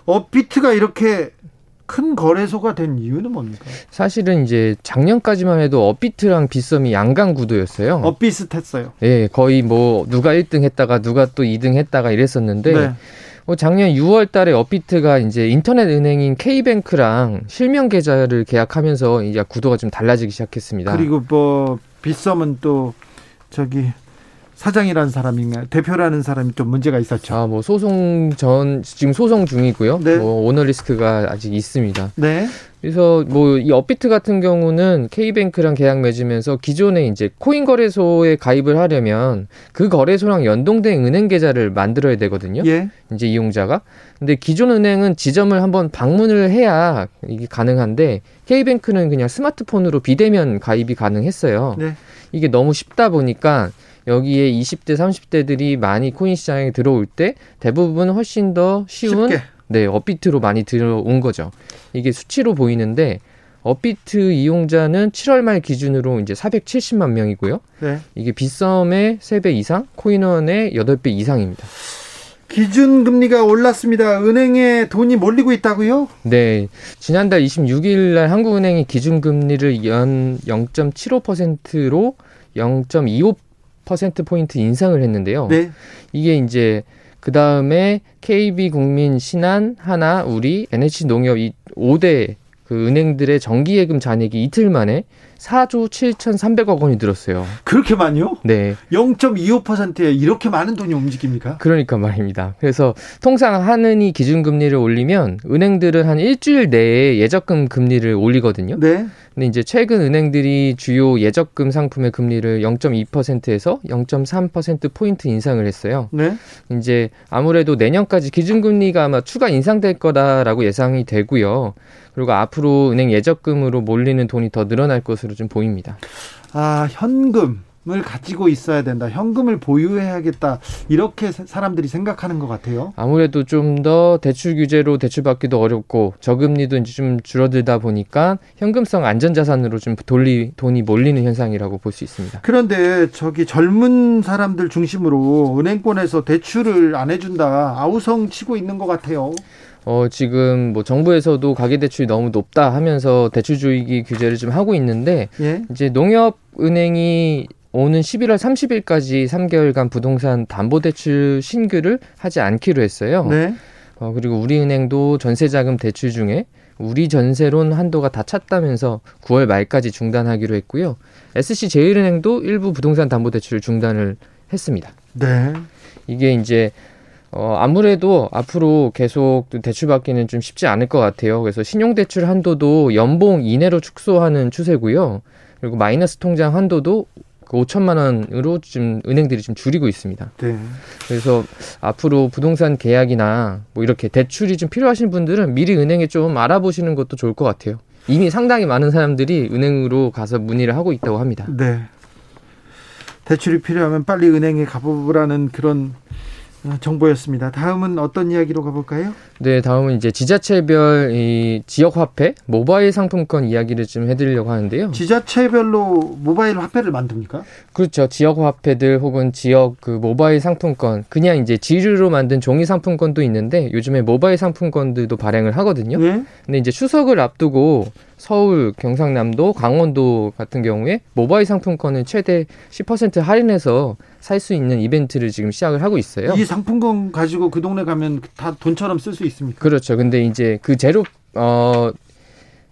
업비트가 이렇게 큰 거래소가 된 이유는 뭡니까? 사실은 이제 작년까지만 해도 업비트랑 빗썸이 양강 구도였어요. 엇비슷했어요. 예, 거의 뭐 누가 1등 했다가 누가 또 2등 했다가 이랬었는데 네. 뭐 작년 6월 달에 업비트가 이제 인터넷 은행인 K뱅크랑 실명 계좌를 계약하면서 이제 구도가 좀 달라지기 시작했습니다. 그리고 뭐 빗썸은 또 저기 사장이라는 사람인가 대표라는 사람이 좀 문제가 있었죠. 아, 뭐 소송 전 지금 소송 중이고요. 네. 뭐 오너 리스크가 아직 있습니다. 네. 그래서 뭐 이 업비트 같은 경우는 K뱅크랑 계약 맺으면서 기존에 이제 코인 거래소에 가입을 하려면 그 거래소랑 연동된 은행 계좌를 만들어야 되거든요. 예. 이제 이용자가. 근데 기존 은행은 지점을 한번 방문을 해야 이게 가능한데 K뱅크는 그냥 스마트폰으로 비대면 가입이 가능했어요. 네. 이게 너무 쉽다 보니까 여기에 20대, 30대들이 많이 코인 시장에 들어올 때 대부분 훨씬 더 쉬운 쉽게. 네, 업비트로 많이 들어온 거죠. 이게 수치로 보이는데 업비트 이용자는 7월 말 기준으로 이제 470만 명이고요. 네. 이게 빗썸의 3배 이상, 코인원의 8배 이상입니다. 기준 금리가 올랐습니다. 은행에 돈이 몰리고 있다고요? 네. 지난달 26일 날 한국은행이 기준 금리를 연 0.75%로 0.25 퍼센트 포인트 인상을 했는데요. 네. 이게 이제 그 다음에 KB 국민 신한 하나 우리 NH 농협 이 5대 그 은행들의 정기예금 잔액이 이틀 만에 4조 7,300억 원이 늘었어요. 그렇게 많이요? 네. 0.25%에 이렇게 많은 돈이 움직입니까? 그러니까 말입니다. 그래서 통상 하느니 기준금리를 올리면 은행들은 한 일주일 내에 예적금 금리를 올리거든요. 네. 근데 이제 최근 은행들이 주요 예적금 상품의 금리를 0.2%에서 0.3% 포인트 인상을 했어요. 네. 이제 아무래도 내년까지 기준금리가 아마 추가 인상될 거다라고 예상이 되고요. 그리고 앞으로 은행 예적금으로 몰리는 돈이 더 늘어날 것으로 좀 보입니다. 아, 현금. 을 가지고 있어야 된다. 현금을 보유해야겠다. 이렇게 사람들이 생각하는 것 같아요. 아무래도 좀 더 대출 규제로 대출 받기도 어렵고 저금리도 이제 좀 줄어들다 보니까 현금성 안전자산으로 좀 돌리 돈이 몰리는 현상이라고 볼 수 있습니다. 그런데 저기 젊은 사람들 중심으로 은행권에서 대출을 안 해준다. 아우성 치고 있는 것 같아요. 어, 지금 뭐 정부에서도 가계대출이 너무 높다 하면서 대출주의기 규제를 좀 하고 있는데 예? 이제 농협은행이 오는 11월 30일까지 3개월간 부동산 담보대출 신규를 하지 않기로 했어요. 네. 어, 그리고 우리은행도 전세자금 대출 중에 우리 전세론 한도가 다 찼다면서 9월 말까지 중단하기로 했고요. SC제일은행도 일부 부동산 담보대출을 중단을 했습니다. 네. 이게 이제 어, 아무래도 앞으로 계속 대출 받기는 좀 쉽지 않을 것 같아요. 그래서 신용대출 한도도 연봉 이내로 축소하는 추세고요. 그리고 마이너스 통장 한도도 그 5천만 원으로 좀 은행들이 좀 줄이고 있습니다. 네. 그래서 앞으로 부동산 계약이나 뭐 이렇게 대출이 좀 필요하신 분들은 미리 은행에 좀 알아보시는 것도 좋을 것 같아요. 이미 상당히 많은 사람들이 은행으로 가서 문의를 하고 있다고 합니다. 네. 대출이 필요하면 빨리 은행에 가보라는 그런 아, 정보였습니다. 다음은 어떤 이야기로 가볼까요? 네, 다음은 이제 지자체별 이 지역 화폐 모바일 상품권 이야기를 좀 해드리려고 하는데요. 지자체별로 모바일 화폐를 만듭니까? 그렇죠. 지역 화폐들 혹은 지역 그 모바일 상품권 그냥 이제 지류로 만든 종이 상품권도 있는데 요즘에 모바일 상품권들도 발행을 하거든요. 네? 근데 이제 추석을 앞두고 서울, 경상남도, 강원도 같은 경우에 모바일 상품권을 최대 10% 할인해서 살 수 있는 이벤트를 지금 시작을 하고 있어요. 이 상품권 가지고 그 동네 가면 다 돈처럼 쓸 수 있습니까? 그렇죠. 근데 이제 그 제로 어.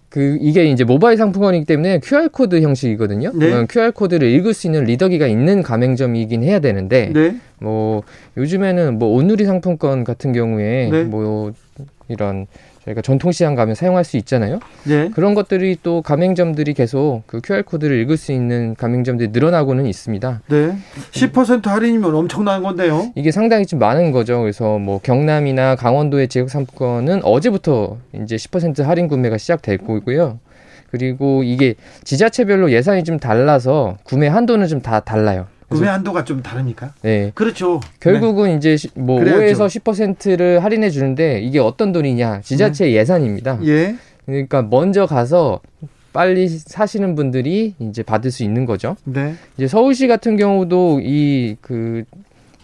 그 이게 이제 모바일 상품권이기 때문에 QR 코드 형식이거든요. 네. QR 코드를 읽을 수 있는 리더기가 있는 가맹점이긴 해야 되는데 네. 뭐 요즘에는 뭐 온누리 상품권 같은 경우에 네. 뭐 이런 저희가 전통시장 가면 사용할 수 있잖아요. 네. 그런 것들이 또 가맹점들이 계속 그 QR 코드를 읽을 수 있는 가맹점들이 늘어나고는 있습니다. 네. 10% 할인이면 엄청난 건데요. 이게 상당히 좀 많은 거죠. 그래서 뭐 경남이나 강원도의 지역 상품권은 어제부터 이제 10% 할인 구매가 시작될 거고요. 그리고 이게 지자체별로 예산이 좀 달라서 구매 한도는 좀 다 달라요. 구매 한도가 좀 다릅니까? 네. 그렇죠. 결국은 네. 이제 뭐 그래야죠. 5에서 10%를 할인해 주는데 이게 어떤 돈이냐? 지자체 네. 예산입니다. 예. 그러니까 먼저 가서 빨리 사시는 분들이 이제 받을 수 있는 거죠. 네. 이제 서울시 같은 경우도 이그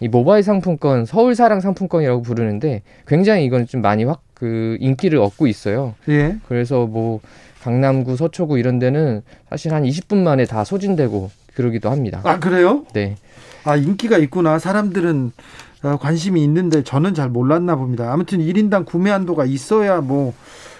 이 모바일 상품권 서울사랑 상품권이라고 부르는데 굉장히 이건 좀 많이 확 그 인기를 얻고 있어요. 예. 그래서 뭐 강남구, 서초구 이런 데는 사실 한 20분 만에 다 소진되고 그러기도 합니다. 아 그래요? 네. 아 인기가 있구나. 사람들은 어, 관심이 있는데 저는 잘 몰랐나 봅니다. 아무튼 1인당 구매 한도가 있어야 뭐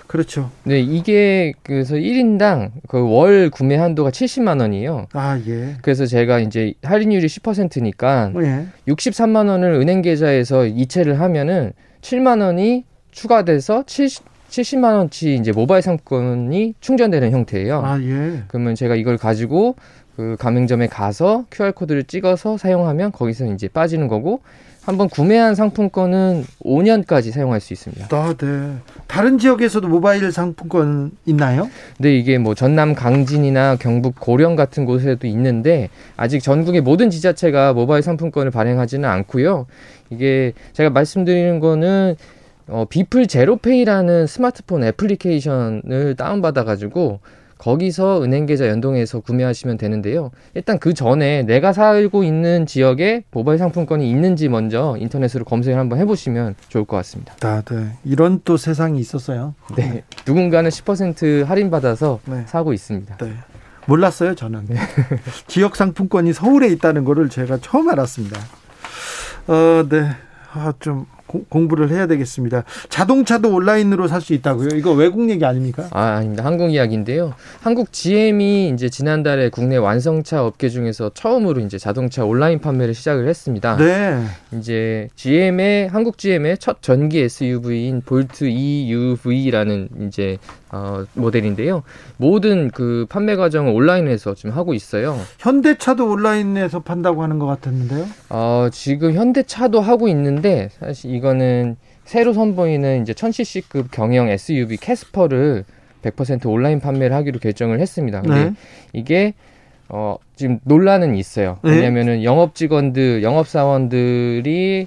그렇죠. 네, 이게 그래서 1인당 그 월 구매 한도가 70만 원이에요. 아, 예. 그래서 제가 이제 할인율이 10%니까 예. 63만 원을 은행 계좌에서 이체를 하면은 7만 원이 추가돼서 70 70만 원치 이제 모바일 상품권이 충전되는 형태예요. 아, 예. 그러면 제가 이걸 가지고 그 가맹점에 가서 QR 코드를 찍어서 사용하면 거기서 이제 빠지는 거고 한번 구매한 상품권은 5년까지 사용할 수 있습니다. 아, 네. 다른 지역에서도 모바일 상품권 있나요? 네, 이게 뭐 전남 강진이나 경북 고령 같은 곳에도 있는데 아직 전국의 모든 지자체가 모바일 상품권을 발행하지는 않고요. 이게 제가 말씀드리는 거는 어, 비플 제로페이라는 스마트폰 애플리케이션을 다운받아 가지고 거기서 은행 계좌 연동해서 구매하시면 되는데요. 일단 그 전에 내가 살고 있는 지역에 모바일 상품권이 있는지 먼저 인터넷으로 검색을 한번 해보시면 좋을 것 같습니다. 아, 네. 이런 또 세상이 있었어요. 네. 누군가는 10% 할인 받아서 네. 사고 있습니다. 네. 몰랐어요, 저는. 네. 지역 상품권이 서울에 있다는 거를 제가 처음 알았습니다. 어, 네. 아, 좀 공 부를 해야 되겠습니다. 자동차도 온라인으로 살 수 있다고요? 이거 외국 얘기 아닙니까? 아, 아닙니다. 한국 이야기인데요. 한국 GM이 이제 지난달에 국내 완성차 업계 중에서 처음으로 이제 자동차 온라인 판매를 시작을 했습니다. 네. 이제 GM의 한국 GM의 첫 전기 SUV인 볼트 EUV라는 이제 어, 모델인데요. 모든 그 판매 과정을 온라인에서 지금 하고 있어요. 현대차도 온라인에서 판다고 하는 것 같았는데요. 어, 지금 현대차도 하고 있는데 사실 이거는 새로 선보이는 이제 1000cc급 경영 SUV 캐스퍼를 100% 온라인 판매를 하기로 결정을 했습니다. 근데 네. 이게 어, 지금 논란은 있어요. 네. 왜냐면은 영업 직원들, 영업 사원들이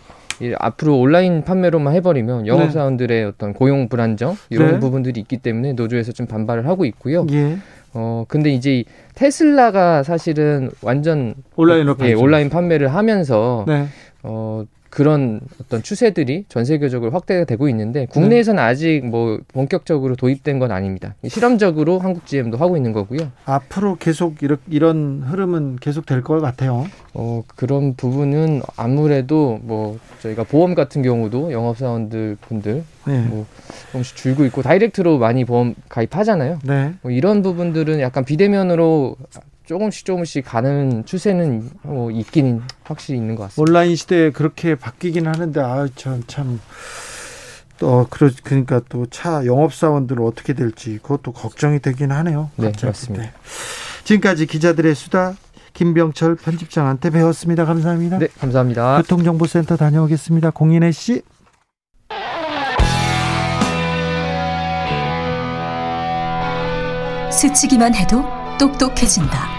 앞으로 온라인 판매로만 해버리면 영업 사원들의 네. 어떤 고용 불안정 이런 네. 부분들이 있기 때문에 노조에서 좀 반발을 하고 있고요. 예. 어 근데 이제 테슬라가 사실은 완전 온라인으로 예, 온라인 판매를 하면서 네. 어 그런 어떤 추세들이 전 세계적으로 확대가 되고 있는데 국내에서는 네. 아직 뭐 본격적으로 도입된 건 아닙니다. 실험적으로 한국 GM도 하고 있는 거고요. 앞으로 계속 이런 흐름은 계속 될 것 같아요. 어 그런 부분은 아무래도 뭐 저희가 보험 같은 경우도 영업사원들 분들 네. 뭐 조금씩 줄고 있고 다이렉트로 많이 보험 가입하잖아요. 네. 뭐 이런 부분들은 약간 비대면으로 조금씩 조금씩 가는 추세는 뭐 있긴 확실히 있는 것 같습니다. 온라인 시대에 그렇게 바뀌긴 하는데 아참 참 또 그러 그러니까 또 차 영업 사원들은 어떻게 될지 그것도 걱정이 되긴 하네요. 네, 그렇습니다. 네. 지금까지 기자들의 수다 김병철 편집장한테 배웠습니다. 감사합니다. 네, 감사합니다. 교통정보센터 다녀오겠습니다. 공인혜 씨. 스치기만 해도 똑똑해진다.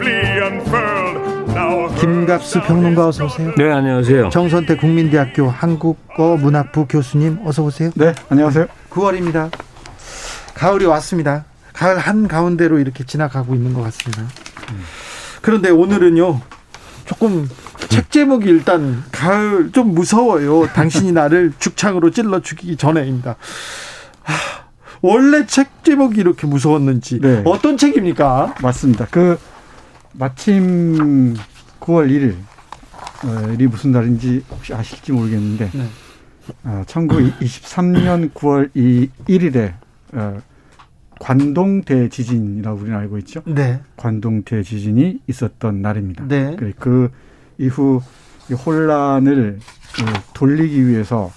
김갑수 평론가 어서 오세요. 네, 안녕하세요. 정선태 국민대학교 한국어 문학부 교수님 어서 오세요. 네, 안녕하세요. 9월입니다. 가을이 왔습니다. 가을 한 가운데로 이렇게 지나가고 있는 것 같습니다. 그런데 오늘은요. 조금 책 제목이 일단 가을 좀 무서워요. 당신이 나를 죽창으로 찔러 죽이기 전에입니다. 하, 원래 책 제목이 이렇게 무서웠는지 네. 어떤 책입니까? 맞습니다. 그 마침 9월 1일 이 무슨 날인지 혹시 아실지 모르겠는데 네. 어, 1923년 9월 2, 1일에 어, 관동 대지진이라고 우리는 알고 있죠. 네. 관동 대지진이 있었던 날입니다. 네. 그 이후 이 혼란을 그 돌리기 위해서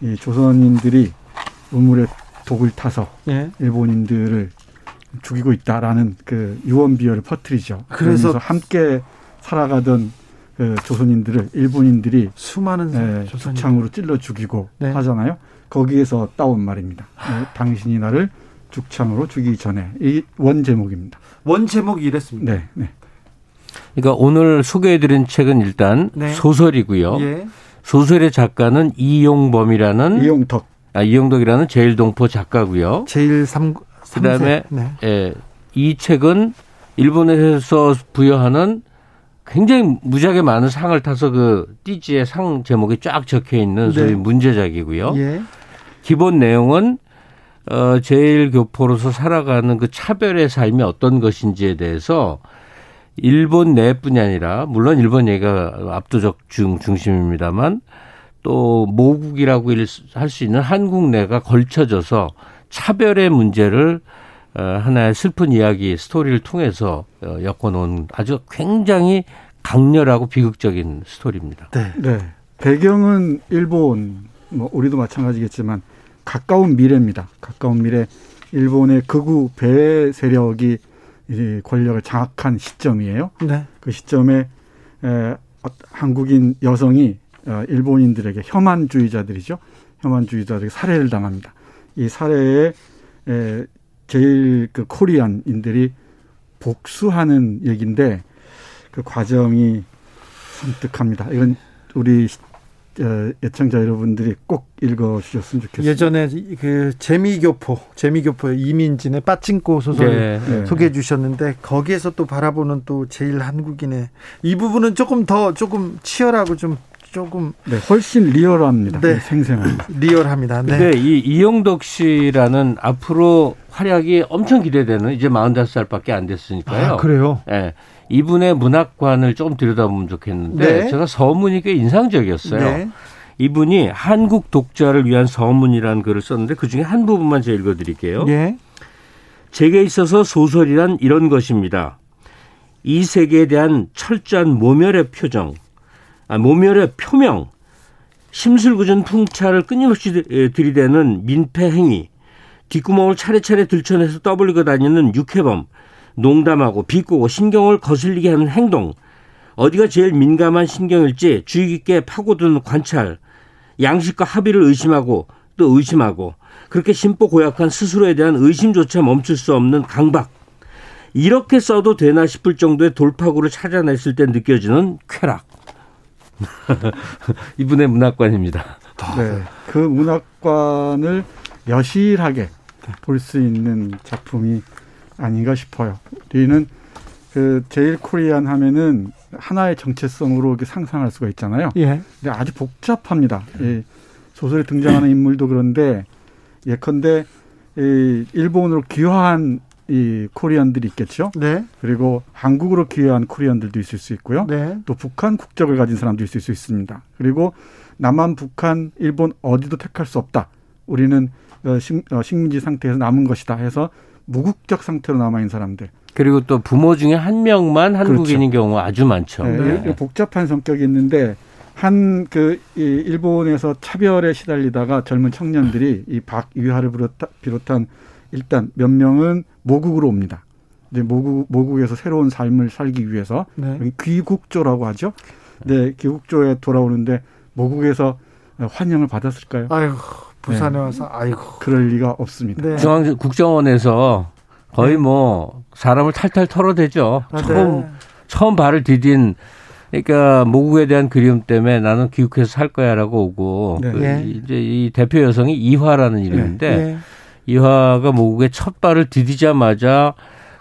이 조선인들이 우물에 독을 타서 네. 일본인들을 죽이고 있다라는 그 유언비어를 퍼뜨리죠. 그래서 함께 살아가던 그 조선인들을 일본인들이 수많은 예, 죽창으로 찔러 죽이고 네. 하잖아요. 거기에서 따온 말입니다. 예, 당신이 나를 죽창으로 죽이기 전에 이 원 제목입니다. 원 제목이 이랬습니다. 네, 네. 그러니까 오늘 소개해드린 책은 일단 네. 소설이고요. 예. 소설의 작가는 이용범이라는 이용덕. 아, 이용덕이라는 제일동포 작가고요. 제일 3 그다음에 네. 예, 이 책은 일본에서 부여하는 굉장히 무지하게 많은 상을 타서 그 띠지의 상 제목이 쫙 적혀 있는 소위 네. 문제작이고요. 예. 기본 내용은 어 제일 교포로서 살아가는 그 차별의 삶이 어떤 것인지에 대해서 일본 내뿐이 아니라 물론 일본 얘기가 압도적 중 중심입니다만 또 모국이라고 할 수 있는 한국 내가 걸쳐져서 차별의 문제를 어, 하나의 슬픈 이야기 스토리를 통해서 어, 엮어놓은 아주 굉장히 강렬하고 비극적인 스토리입니다. 네. 네. 배경은 일본, 뭐 우리도 마찬가지겠지만 가까운 미래입니다. 가까운 미래 일본의 극우 배 세력이 이제 권력을 장악한 시점이에요. 네. 그 시점에 에, 한국인 여성이 어, 일본인들에게 혐한주의자들이죠. 혐한주의자들에게 살해를 당합니다. 이 살해에 에, 제일 그 코리안인들이 복수하는 얘기인데 그 과정이 섬뜩합니다. 이건 우리 어, 예청자 여러분들이 꼭 읽어주셨으면 좋겠습니다. 예전에 그 재미교포, 재미교포 이민진의 빠찡꼬 소설 네, 네. 소개해 주셨는데 거기에서 또 바라보는 또 제일 한국인의 이 부분은 조금 더 조금 치열하고 좀 조금 네, 훨씬 리얼합니다. 네, 생생합니다. 리얼합니다. 네. 근데 이 이영덕 씨라는 앞으로 활약이 엄청 기대되는 이제 45살밖에 안 됐으니까요. 아, 그래요? 네. 이분의 문학관을 조금 들여다보면 좋겠는데 네. 제가 서문이 꽤 인상적이었어요. 네. 이분이 한국 독자를 위한 서문이라는 글을 썼는데 그중에 한 부분만 제가 읽어 드릴게요. 네. 제게 있어서 소설이란 이런 것입니다. 이 세계에 대한 철저한 모멸의 표정, 아, 모멸의 표명, 심술궂은 풍차를 끊임없이 들이대는 민폐 행위, 뒷구멍을 차례차례 들춰내서 떠벌리고 다니는 육해범, 농담하고 비꼬고 신경을 거슬리게 하는 행동, 어디가 제일 민감한 신경일지 주의 깊게 파고드는 관찰, 양식과 합의를 의심하고 또 의심하고 그렇게 심보 고약한 스스로에 대한 의심조차 멈출 수 없는 강박. 이렇게 써도 되나 싶을 정도의 돌파구를 찾아냈을 때 느껴지는 쾌락. 이분의 문학관입니다. 네. 그 문학관을 여실하게 볼 수 있는 작품이 아닌가 싶어요. 우리는 그 제일 코리안 하면은 하나의 정체성으로 이렇게 상상할 수가 있잖아요. 예. 근데 아주 복잡합니다. 이 소설에 등장하는 인물도 그런데 예컨대 이 일본으로 귀화한 이 코리안들이 있겠죠. 네. 그리고 한국으로 귀화한 코리안들도 있을 수 있고요. 네. 또 북한 국적을 가진 사람도 있을 수 있습니다. 그리고 남한, 북한, 일본 어디도 택할 수 없다. 우리는 어, 식, 어, 식민지 상태에서 남은 것이다 해서 무국적 상태로 남아 있는 사람들. 그리고 또 부모 중에 한 명만 한국인인 그렇죠. 경우 아주 많죠. 네, 네. 복잡한 성격이 있는데 한 그 일본에서 차별에 시달리다가 젊은 청년들이 이 박위하를 비롯한 일단 몇 명은 모국으로 옵니다. 이제 모국 모국에서 새로운 삶을 살기 위해서 네. 귀국조라고 하죠. 네, 귀국조에 돌아오는데 모국에서 환영을 받았을까요? 아이고. 부산에 네. 와서 아이고 그럴 리가 없습니다. 네. 중앙 국정원에서 거의 네. 뭐 사람을 탈탈 털어대죠. 아, 처음 네. 처음 발을 디딘 그러니까 모국에 대한 그리움 때문에 나는 귀국해서 살 거야라고 오고 네. 그 예. 이제 이 대표 여성이 이화라는 이름인데 네. 이화가 모국에 첫 발을 디디자마자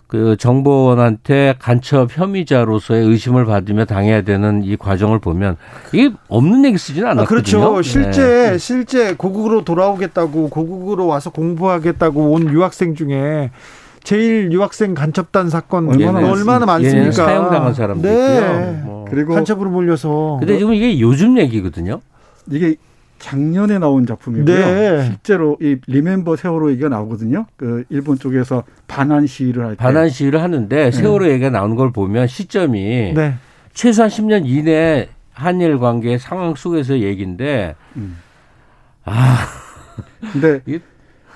그 정보원한테 간첩 혐의자로서의 의심을 받으며 당해야 되는 이 과정을 보면 이게 없는 얘기 쓰지는 않았거든요. 아, 그렇죠. 실제 네. 실제 고국으로 돌아오겠다고 고국으로 와서 공부하겠다고 온 유학생 중에 제일 유학생 간첩단 사건 얼마나, 예, 얼마나 많습니까? 사형당한 사람도 네. 있고요. 뭐. 그리고 간첩으로 몰려서. 근데 지금 이게 요즘 얘기거든요. 이게 작년에 나온 작품이고요. 네. 실제로 이 리멤버 세월호 얘기가 나오거든요. 그 일본 쪽에서 반환 시위를 할 때. 반환 시위를 하는데 네. 세월호 얘기가 나오는 걸 보면 시점이 네. 최소한 10년 이내 한일 관계 상황 속에서 얘기인데 음. 아. 근데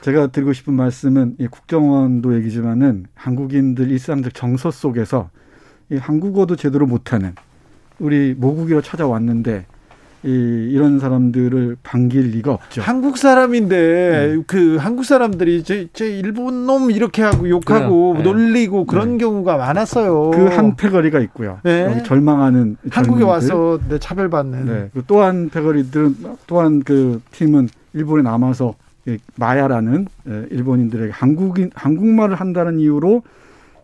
제가 드리고 싶은 말씀은 이 국정원도 얘기지만은 한국인들 일상적 정서 속에서 이 한국어도 제대로 못하는 우리 모국이로 찾아왔는데 이, 이런 사람들을 반길 리가 없죠. 한국 사람인데 네. 그 한국 사람들이 제, 제 일본 놈 이렇게 하고 욕하고 네. 놀리고 그런 네. 경우가 많았어요. 그 한 패거리가 있고요. 네. 절망하는 한국에 와서 내 차별받는. 네. 그 또한 패거리들은 또한 그 팀은 일본에 남아서 마야라는 일본인들에게 한국인 한국말을 한다는 이유로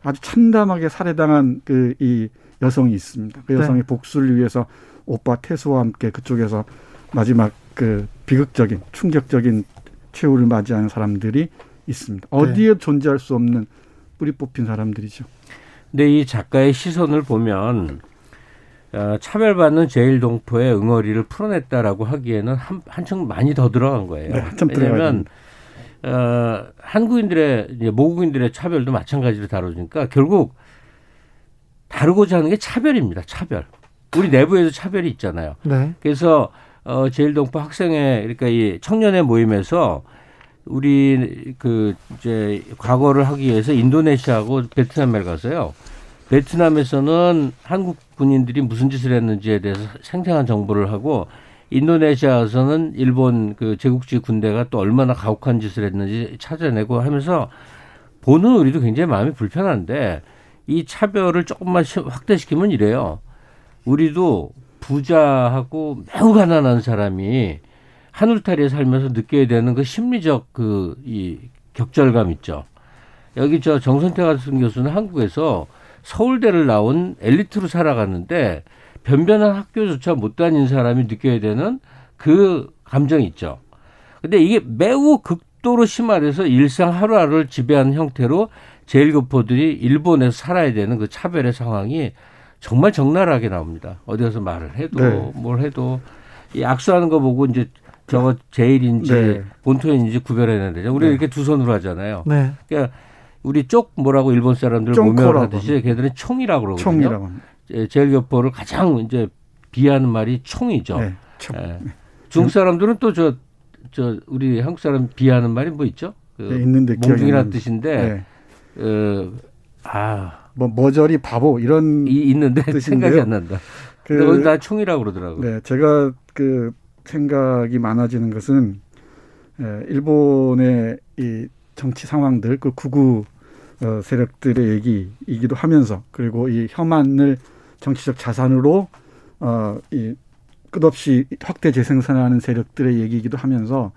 아주 참담하게 살해당한 그 이 여성이 있습니다. 그 여성의 네. 복수를 위해서 오빠 태수와 함께 그쪽에서 마지막 그 비극적인 충격적인 최후를 맞이하는 사람들이 있습니다. 네. 어디에 네. 존재할 수 없는 뿌리 뽑힌 사람들이죠. 근데 이 작가의 시선을 보면 어, 차별받는 제일 동포의 응어리를 풀어냈다라고 하기에는 한, 한층 많이 더 들어간 거예요. 네, 왜냐하면 어, 한국인들의 이제 모국인들의 차별도 마찬가지로 다루니까 결국 다루고자 하는 게 차별입니다. 차별. 우리 내부에도 차별이 있잖아요. 네. 그래서 어 제일동포 학생회 그러니까 이 청년의 모임에서 우리 그 이제 과거를 하기 위해서 인도네시아하고 베트남에 가서요. 베트남에서는 한국 군인들이 무슨 짓을 했는지에 대해서 생생한 정보를 하고 인도네시아에서는 일본 그 제국주의 군대가 또 얼마나 가혹한 짓을 했는지 찾아내고 하면서 보는 우리도 굉장히 마음이 불편한데 이 차별을 조금만 확대시키면 이래요. 우리도 부자하고 매우 가난한 사람이 하늘타리에 살면서 느껴야 되는 그 심리적 그 이 격절감 있죠. 여기 저 정선태 같은 교수는 한국에서 서울대를 나온 엘리트로 살아갔는데 변변한 학교조차 못 다닌 사람이 느껴야 되는 그 감정이 있죠. 근데 이게 매우 극도로 심화돼서 일상 하루하루를 지배하는 형태로 제일교포들이 일본에서 살아야 되는 그 차별의 상황이 정말 적나라하게 나옵니다. 어디 가서 말을 해도 네. 뭘 해도 이 악수하는 거 보고 이제 저거 제일인지 네. 본토인지 구별해야 되죠. 우리 네. 이렇게 두 손으로 하잖아요. 네. 그러니까 우리 쪽 뭐라고 일본 사람들 모명하듯이 걔들은 총이라고 그러거든요. 총이라고. 제일교포를 가장 이제 비하는 말이 총이죠. 네, 총. 예. 중국 사람들은 또 저 저 우리 한국 사람 비하는 말이 뭐 있죠? 그 네, 있는데 몽중이라는 뜻인데 네. 어, 아. 뭐 머저리 바보 이런 이 있는데 뜻인데요. 생각이 안 난다. 그, 다 총이라고 그러더라고요. 네, 제가 그 생각이 많아지는 것은 에, 일본의 이 정치 상황들 그 구구 어, 세력들의 얘기이기도 하면서 그리고 이 혐한을 정치적 자산으로 어, 이 끝없이 확대 재생산하는 세력들의 얘기이기도 하면서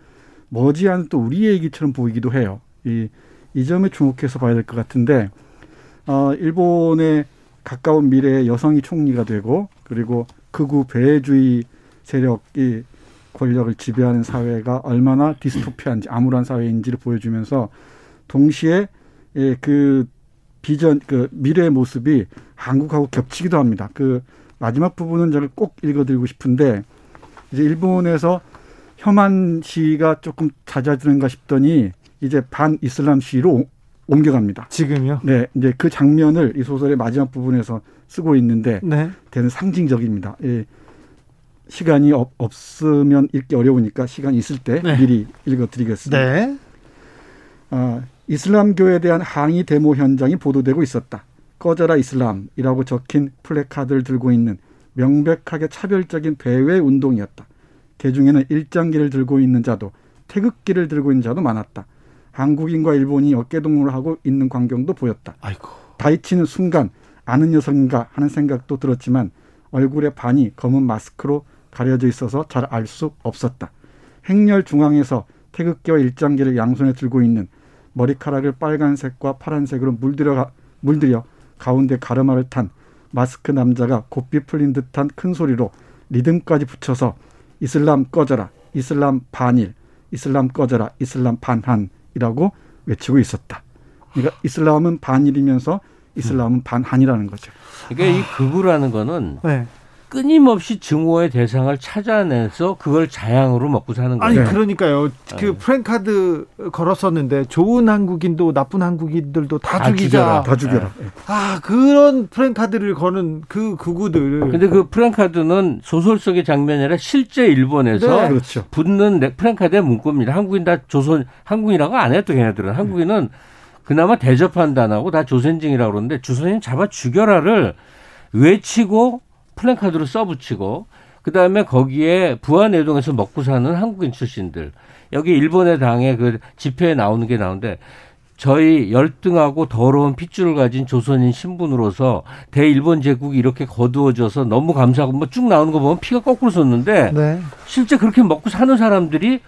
머지않은 또 우리의 얘기처럼 보이기도 해요. 이, 이 점에 주목해서 봐야 될 것 같은데 어, 일본의 가까운 미래에 여성이 총리가 되고 그리고 극우 배주의 세력이 권력을 지배하는 사회가 얼마나 디스토피아인지 암울한 사회인지를 보여주면서 동시에 예, 그 비전 그 미래의 모습이 한국하고 겹치기도 합니다. 그 마지막 부분은 제가 꼭 읽어드리고 싶은데 이제 일본에서 혐한 시가 조금 잦아드는가 싶더니 이제 반 이슬람 시로 옮겨갑니다. 지금요? 네, 이제 그 장면을 이 소설의 마지막 부분에서 쓰고 있는데 네. 되는 상징적입니다. 예. 시간이 없, 없으면 읽기 어려우니까 시간 있을 때 네. 미리 읽어드리겠습니다. 네. 아, 이슬람교에 대한 항의 데모 현장이 보도되고 있었다. 꺼져라 이슬람이라고 적힌 플래카드를 들고 있는 명백하게 차별적인 배회 운동이었다. 개중에는 일장기를 들고 있는 자도 태극기를 들고 있는 자도 많았다. 한국인과 일본이 어깨동무를 하고 있는 광경도 보였다. 아이고. 다이치는 순간 아는 녀석인가 하는 생각도 들었지만 얼굴의 반이 검은 마스크로 가려져 있어서 잘 알 수 없었다. 행렬 중앙에서 태극기와 일장기를 양손에 들고 있는 머리카락을 빨간색과 파란색으로 물들여, 물들여 가운데 가르마를 탄 마스크 남자가 곱비 풀린 듯한 큰 소리로 리듬까지 붙여서 이슬람 꺼져라, 이슬람 반일, 이슬람 꺼져라, 이슬람 반한 이라고 외치고 있었다. 그러니까 이슬람은 반일이면서 이슬람은 반한이라는 거죠. 그러니까 이 극우라는 거는 네. 끊임없이 증오의 대상을 찾아내서 그걸 자양으로 먹고 사는 거예요. 아니 그러니까요. 그 네. 프랭카드 걸었었는데 좋은 한국인도 나쁜 한국인들도 다, 다 죽이자. 죽여라, 다 죽여라. 네. 아 그런 프랭카드를 거는 그 극우들. 근데 그 프랭카드는 소설 속의 장면이 아니라 실제 일본에서 네. 그렇죠. 붙는 프랭카드의 문구입니다. 한국인 다 조선 한국이라고 안 해도 걔네들은 한국인은 그나마 대접한다 안 하고 다 조선징이라고 그러는데 조선인 잡아 죽여라를 외치고 플랜카드로 써붙이고 그다음에 거기에 부안해동에서 먹고 사는 한국인 출신들 여기 일본의 당의 그 집회에 나오는 게 나오는데 저희 열등하고 더러운 핏줄을 가진 조선인 신분으로서 대일본 제국이 이렇게 거두어져서 너무 감사하고 뭐 쭉 나오는 거 보면 피가 거꾸로 솟는데 네. 실제 그렇게 먹고 사는 사람들이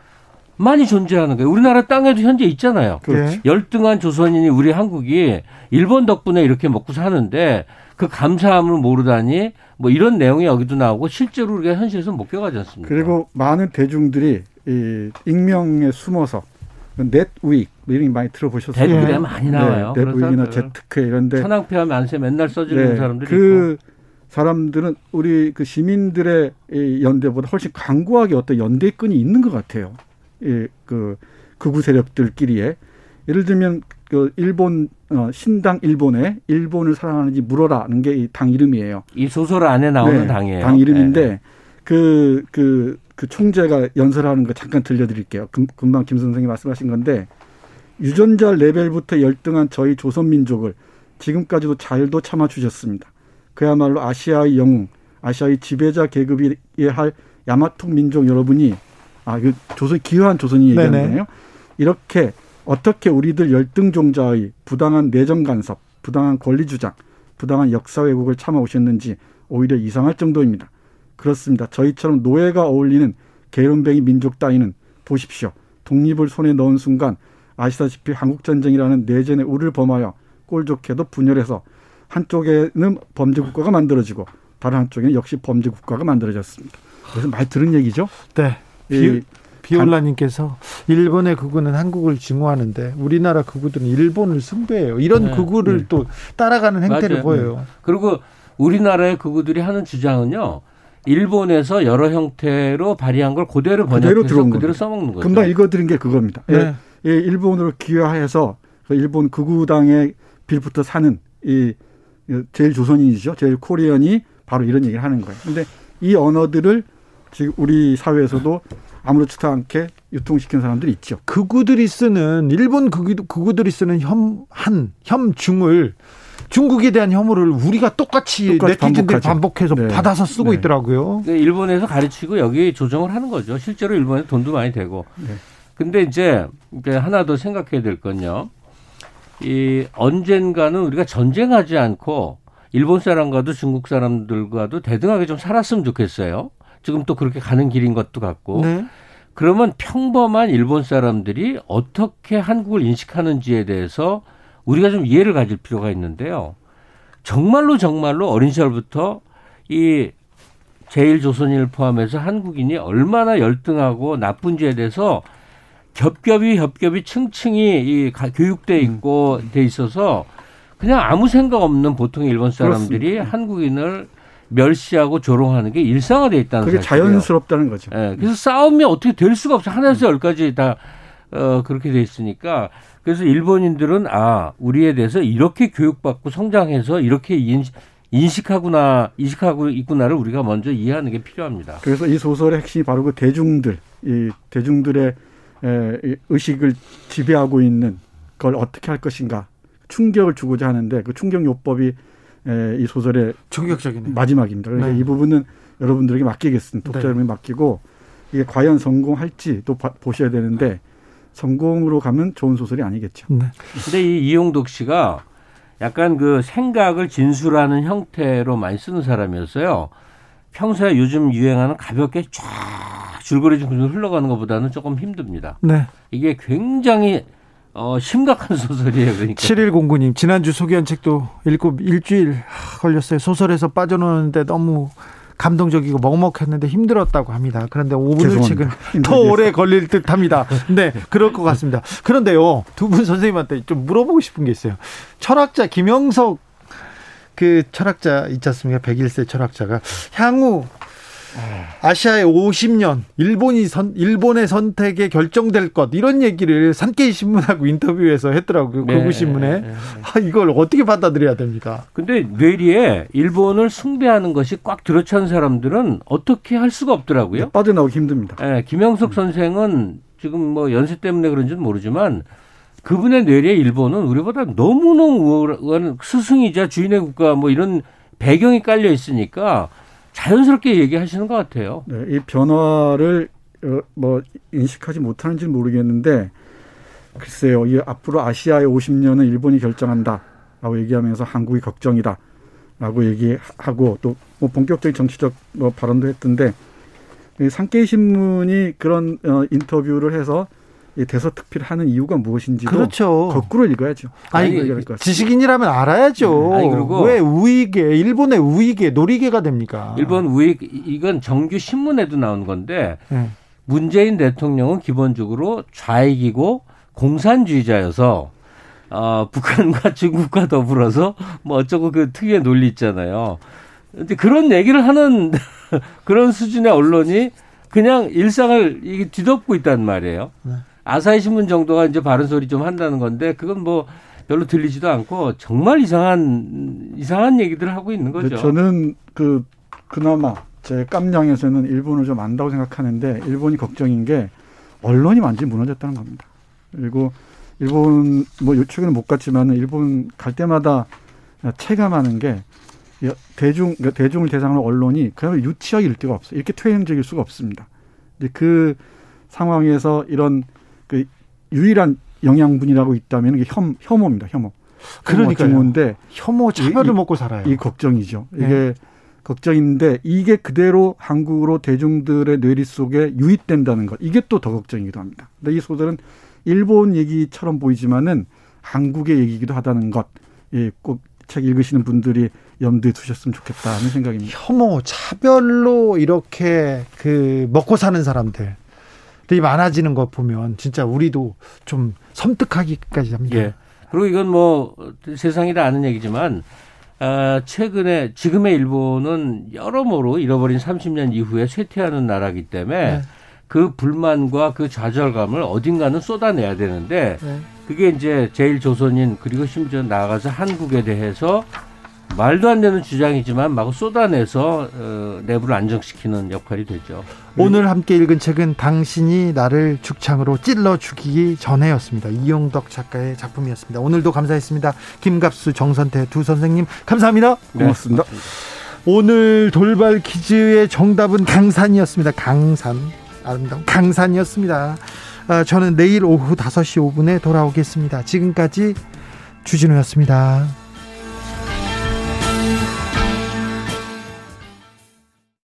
많이 존재하는 거예요. 우리나라 땅에도 현재 있잖아요. 그렇지. 열등한 조선인이 우리 한국이 일본 덕분에 이렇게 먹고 사는데 그 감사함을 모르다니 뭐 이런 내용이 여기도 나오고 실제로 우리가 현실에서 못 겪어가지 않습니까? 그리고 많은 대중들이 이 익명에 숨어서 넷윅 뭐 이런 게 많이 들어보셨어요? 댓글에 많이 나와요. 네, 넷윅이나 제트크 이런데 천황폐하 만세 맨날 써주는 네, 사람들이 그 있고. 사람들은 우리 그 시민들의 연대보다 훨씬 강구하게 어떤 연대끈이 있는 것 같아요. 예, 그 극우 세력들끼리에 예를 들면 그 일본 어, 신당 일본에 일본을 사랑하는지 물어라는 게 이 당 이름이에요. 이 소설 안에 나오는 네, 당이에요. 당 이름인데 그그 네. 그, 그 총재가 연설하는 거 잠깐 들려드릴게요. 금, 금방 김 선생이 말씀하신 건데 유전자 레벨부터 열등한 저희 조선민족을 지금까지도 잘도 참아주셨습니다. 그야말로 아시아의 영웅, 아시아의 지배자 계급이 할 야마토 민족 여러분이 아, 그 조선 기여한 조선이 얘기하는. 거네요. 이렇게 어떻게 우리들 열등종자의 부당한 내정 간섭, 부당한 권리 주장, 부당한 역사 왜곡을 참아 오셨는지 오히려 이상할 정도입니다. 그렇습니다. 저희처럼 노예가 어울리는 계룡뱅이 민족 따위는 보십시오. 독립을 손에 넣은 순간 아시다시피 한국전쟁이라는 내전의 우를 범하여 꼴 좋게도 분열해서 한쪽에는 범죄 국가가 만들어지고 다른 한쪽에는 역시 범죄 국가가 만들어졌습니다. 그래서 많이 들은 얘기죠. 네. 비, 비올라님께서 일본의 극우는 한국을 증오하는데 우리나라 극우들은 일본을 숭배해요. 이런 네. 극우를 네. 또 따라가는 행태를 맞아요. 보여요. 네. 그리고 우리나라의 극우들이 하는 주장은요. 일본에서 여러 형태로 발휘한 걸 그대로 번역해서 그대로, 그대로 써먹는 거죠. 금방 읽어드린 게 그겁니다. 네. 예, 일본으로 기여해서 그 일본 극우당의 빌부터 사는 이 제일 조선인이죠. 제일 코리안이 바로 이런 얘기를 하는 거예요. 근데 이 언어들을 지금 우리 사회에서도 아무렇지도 않게 유통시키는 사람들이 있죠. 극우들이 쓰는 일본 극우, 극우 들이 쓰는 혐한 혐중을 중국에 대한 혐오를 우리가 똑같이, 똑같이 네티즌들이 반복해서 네. 받아서 쓰고 네. 있더라고요. 네, 일본에서 가르치고 여기 조정을 하는 거죠. 실제로 일본에 돈도 많이 되고. 네. 근데 이제 하나 더 생각해야 될 건요. 이 언젠가는 우리가 전쟁하지 않고 일본 사람과도 중국 사람들과도 대등하게 좀 살았으면 좋겠어요. 지금 또 그렇게 가는 길인 것도 같고. 네. 그러면 평범한 일본 사람들이 어떻게 한국을 인식하는지에 대해서 우리가 좀 이해를 가질 필요가 있는데요. 정말로 정말로 어린 시절부터 이 제일 조선인을 포함해서 한국인이 얼마나 열등하고 나쁜지에 대해서 겹겹이 겹겹이 층층이 이 교육돼 있고 돼 있어서 그냥 아무 생각 없는 보통의 일본 사람들이 그렇습니다. 한국인을 멸시하고 조롱하는 게 일상화돼 있다는 그게 사실이에요. 자연스럽다는 거죠. 예, 그래서 싸움이 어떻게 될 수가 없어. 하나에서 열까지 다 어, 그렇게 돼 있으니까 그래서 일본인들은 아 우리에 대해서 이렇게 교육받고 성장해서 이렇게 인식, 인식하구나 인식하고 있구나를 우리가 먼저 이해하는 게 필요합니다. 그래서 이 소설의 핵심이 바로 그 대중들 이 대중들의 에, 의식을 지배하고 있는 걸 어떻게 할 것인가 충격을 주고자 하는데 그 충격 요법이 에, 이 소설의 충격적이네 마지막입니다. 그래서 네. 이 부분은 여러분들에게 맡기겠습니다. 독자 여러분이 네. 맡기고 이게 과연 성공할지 또 바, 보셔야 되는데 성공으로 가면 좋은 소설이 아니겠죠. 네. 근데 이 이용독 씨가 약간 그 생각을 진술하는 형태로 많이 쓰는 사람이었어요. 평소에 요즘 유행하는 가볍게 쫙 줄거리 좀 흘러가는 것보다는 조금 힘듭니다. 네. 이게 굉장히 어, 심각한 소설이에요. 그러니까. 7109님, 지난주 소개한 책도 읽고 일주일 걸렸어요. 소설에서 빠져나오는데 너무 감동적이고 먹먹했는데 힘들었다고 합니다. 그런데 5분의 책은 더 오래 걸릴 듯 합니다. 네, 그럴 것 같습니다. 그런데요, 두 분 선생님한테 좀 물어보고 싶은 게 있어요. 철학자 김영석 그 철학자 있지 않습니까? 101세 철학자가 향후 아시아의 50년 일본이 선 일본의 선택에 결정될 것 이런 얘기를 산케이 신문하고 인터뷰에서 했더라고요. 네, 고구 신문에 네, 네, 네. 아, 이걸 어떻게 받아들여야 됩니까? 근데 뇌리에 일본을 숭배하는 것이 꽉 들어찬 사람들은 어떻게 할 수가 없더라고요. 네, 빠져나오기 힘듭니다. 네, 김영석 선생은 지금 뭐 연세 때문에 그런지는 모르지만 그분의 뇌리에 일본은 우리보다 너무너무 우월한 스승이자 주인의 국가 뭐 이런 배경이 깔려 있으니까 자연스럽게 얘기하시는 것 같아요. 네, 이 변화를 어, 뭐 인식하지 못하는지 모르겠는데 글쎄요, 이 앞으로 아시아의 50년은 일본이 결정한다라고 얘기하면서 한국이 걱정이다 라고 얘기하고 또 뭐 본격적인 정치적 뭐 발언도 했던데 상케이 신문이 그런 어, 인터뷰를 해서 이 대서특필 하는 이유가 무엇인지 그렇죠. 거꾸로 읽어야죠. 아니 지식인이라면 알아야죠. 아니 그리고 왜 우익에 일본의 우익에 놀이개가 됩니까? 일본 우익 이건 정규 신문에도 나온 건데 네. 문재인 대통령은 기본적으로 좌익이고 공산주의자여서 어, 북한과 중국과 더불어서 뭐 어쩌고 그 특유의 논리 있잖아요. 근데 그런 얘기를 하는 그런 수준의 언론이 그냥 일상을 이게 뒤덮고 있단 말이에요. 네. 아사히 신문 정도가 이제 바른 소리 좀 한다는 건데 그건 뭐 별로 들리지도 않고 정말 이상한 이상한 얘기들을 하고 있는 거죠. 저는 그 그나마 제 깜냥에서는 일본을 좀 안다고 생각하는데 일본이 걱정인 게 언론이 완전히 무너졌다는 겁니다. 그리고 일본 뭐 최근에 못 갔지만은 일본 갈 때마다 체감하는 게 대중 그러니까 대중을 대상으로 언론이 그야말로 유치하게 일 데가 없어요. 이렇게 퇴행적일 수가 없습니다. 근데 그 상황에서 이런 그 유일한 영양분이라고 있다면 이게 혐 혐오입니다. 혐오. 그러니까 혐오인데 혐오 차별을 이, 먹고 살아요. 이 걱정이죠. 이게 네. 걱정인데 이게 그대로 한국으로 대중들의 뇌리 속에 유입된다는 것 이게 또 더 걱정이기도 합니다. 근데 이 소설은 일본 얘기처럼 보이지만은 한국의 얘기기도 하다는 것, 예, 꼭 책 읽으시는 분들이 염두에 두셨으면 좋겠다 하는 생각입니다. 혐오, 차별로 이렇게 그 먹고 사는 사람들 들이 많아지는 것 보면 진짜 우리도 좀 섬뜩하기까지 합니다. 예. 그리고 이건 뭐 세상이 다 아는 얘기지만 아, 최근에 지금의 일본은 여러모로 잃어버린 30년 이후에 쇠퇴하는 나라기 때문에 네. 그 불만과 그 좌절감을 어딘가는 쏟아내야 되는데 네. 그게 이제 제일 조선인 그리고 심지어 나가서 한국에 대해서 말도 안 되는 주장이지만 막 쏟아내서 어, 내부를 안정시키는 역할이 되죠. 오늘 함께 읽은 책은 당신이 나를 죽창으로 찔러 죽이기 전에였습니다. 이용덕 작가의 작품이었습니다. 오늘도 감사했습니다. 김갑수, 정선태 두 선생님 감사합니다. 네, 고맙습니다. 네, 오늘 돌발 퀴즈의 정답은 강산이었습니다. 강산. 아름다운 강산이었습니다. 아, 저는 내일 오후 5시 5분에 돌아오겠습니다. 지금까지 주진우였습니다.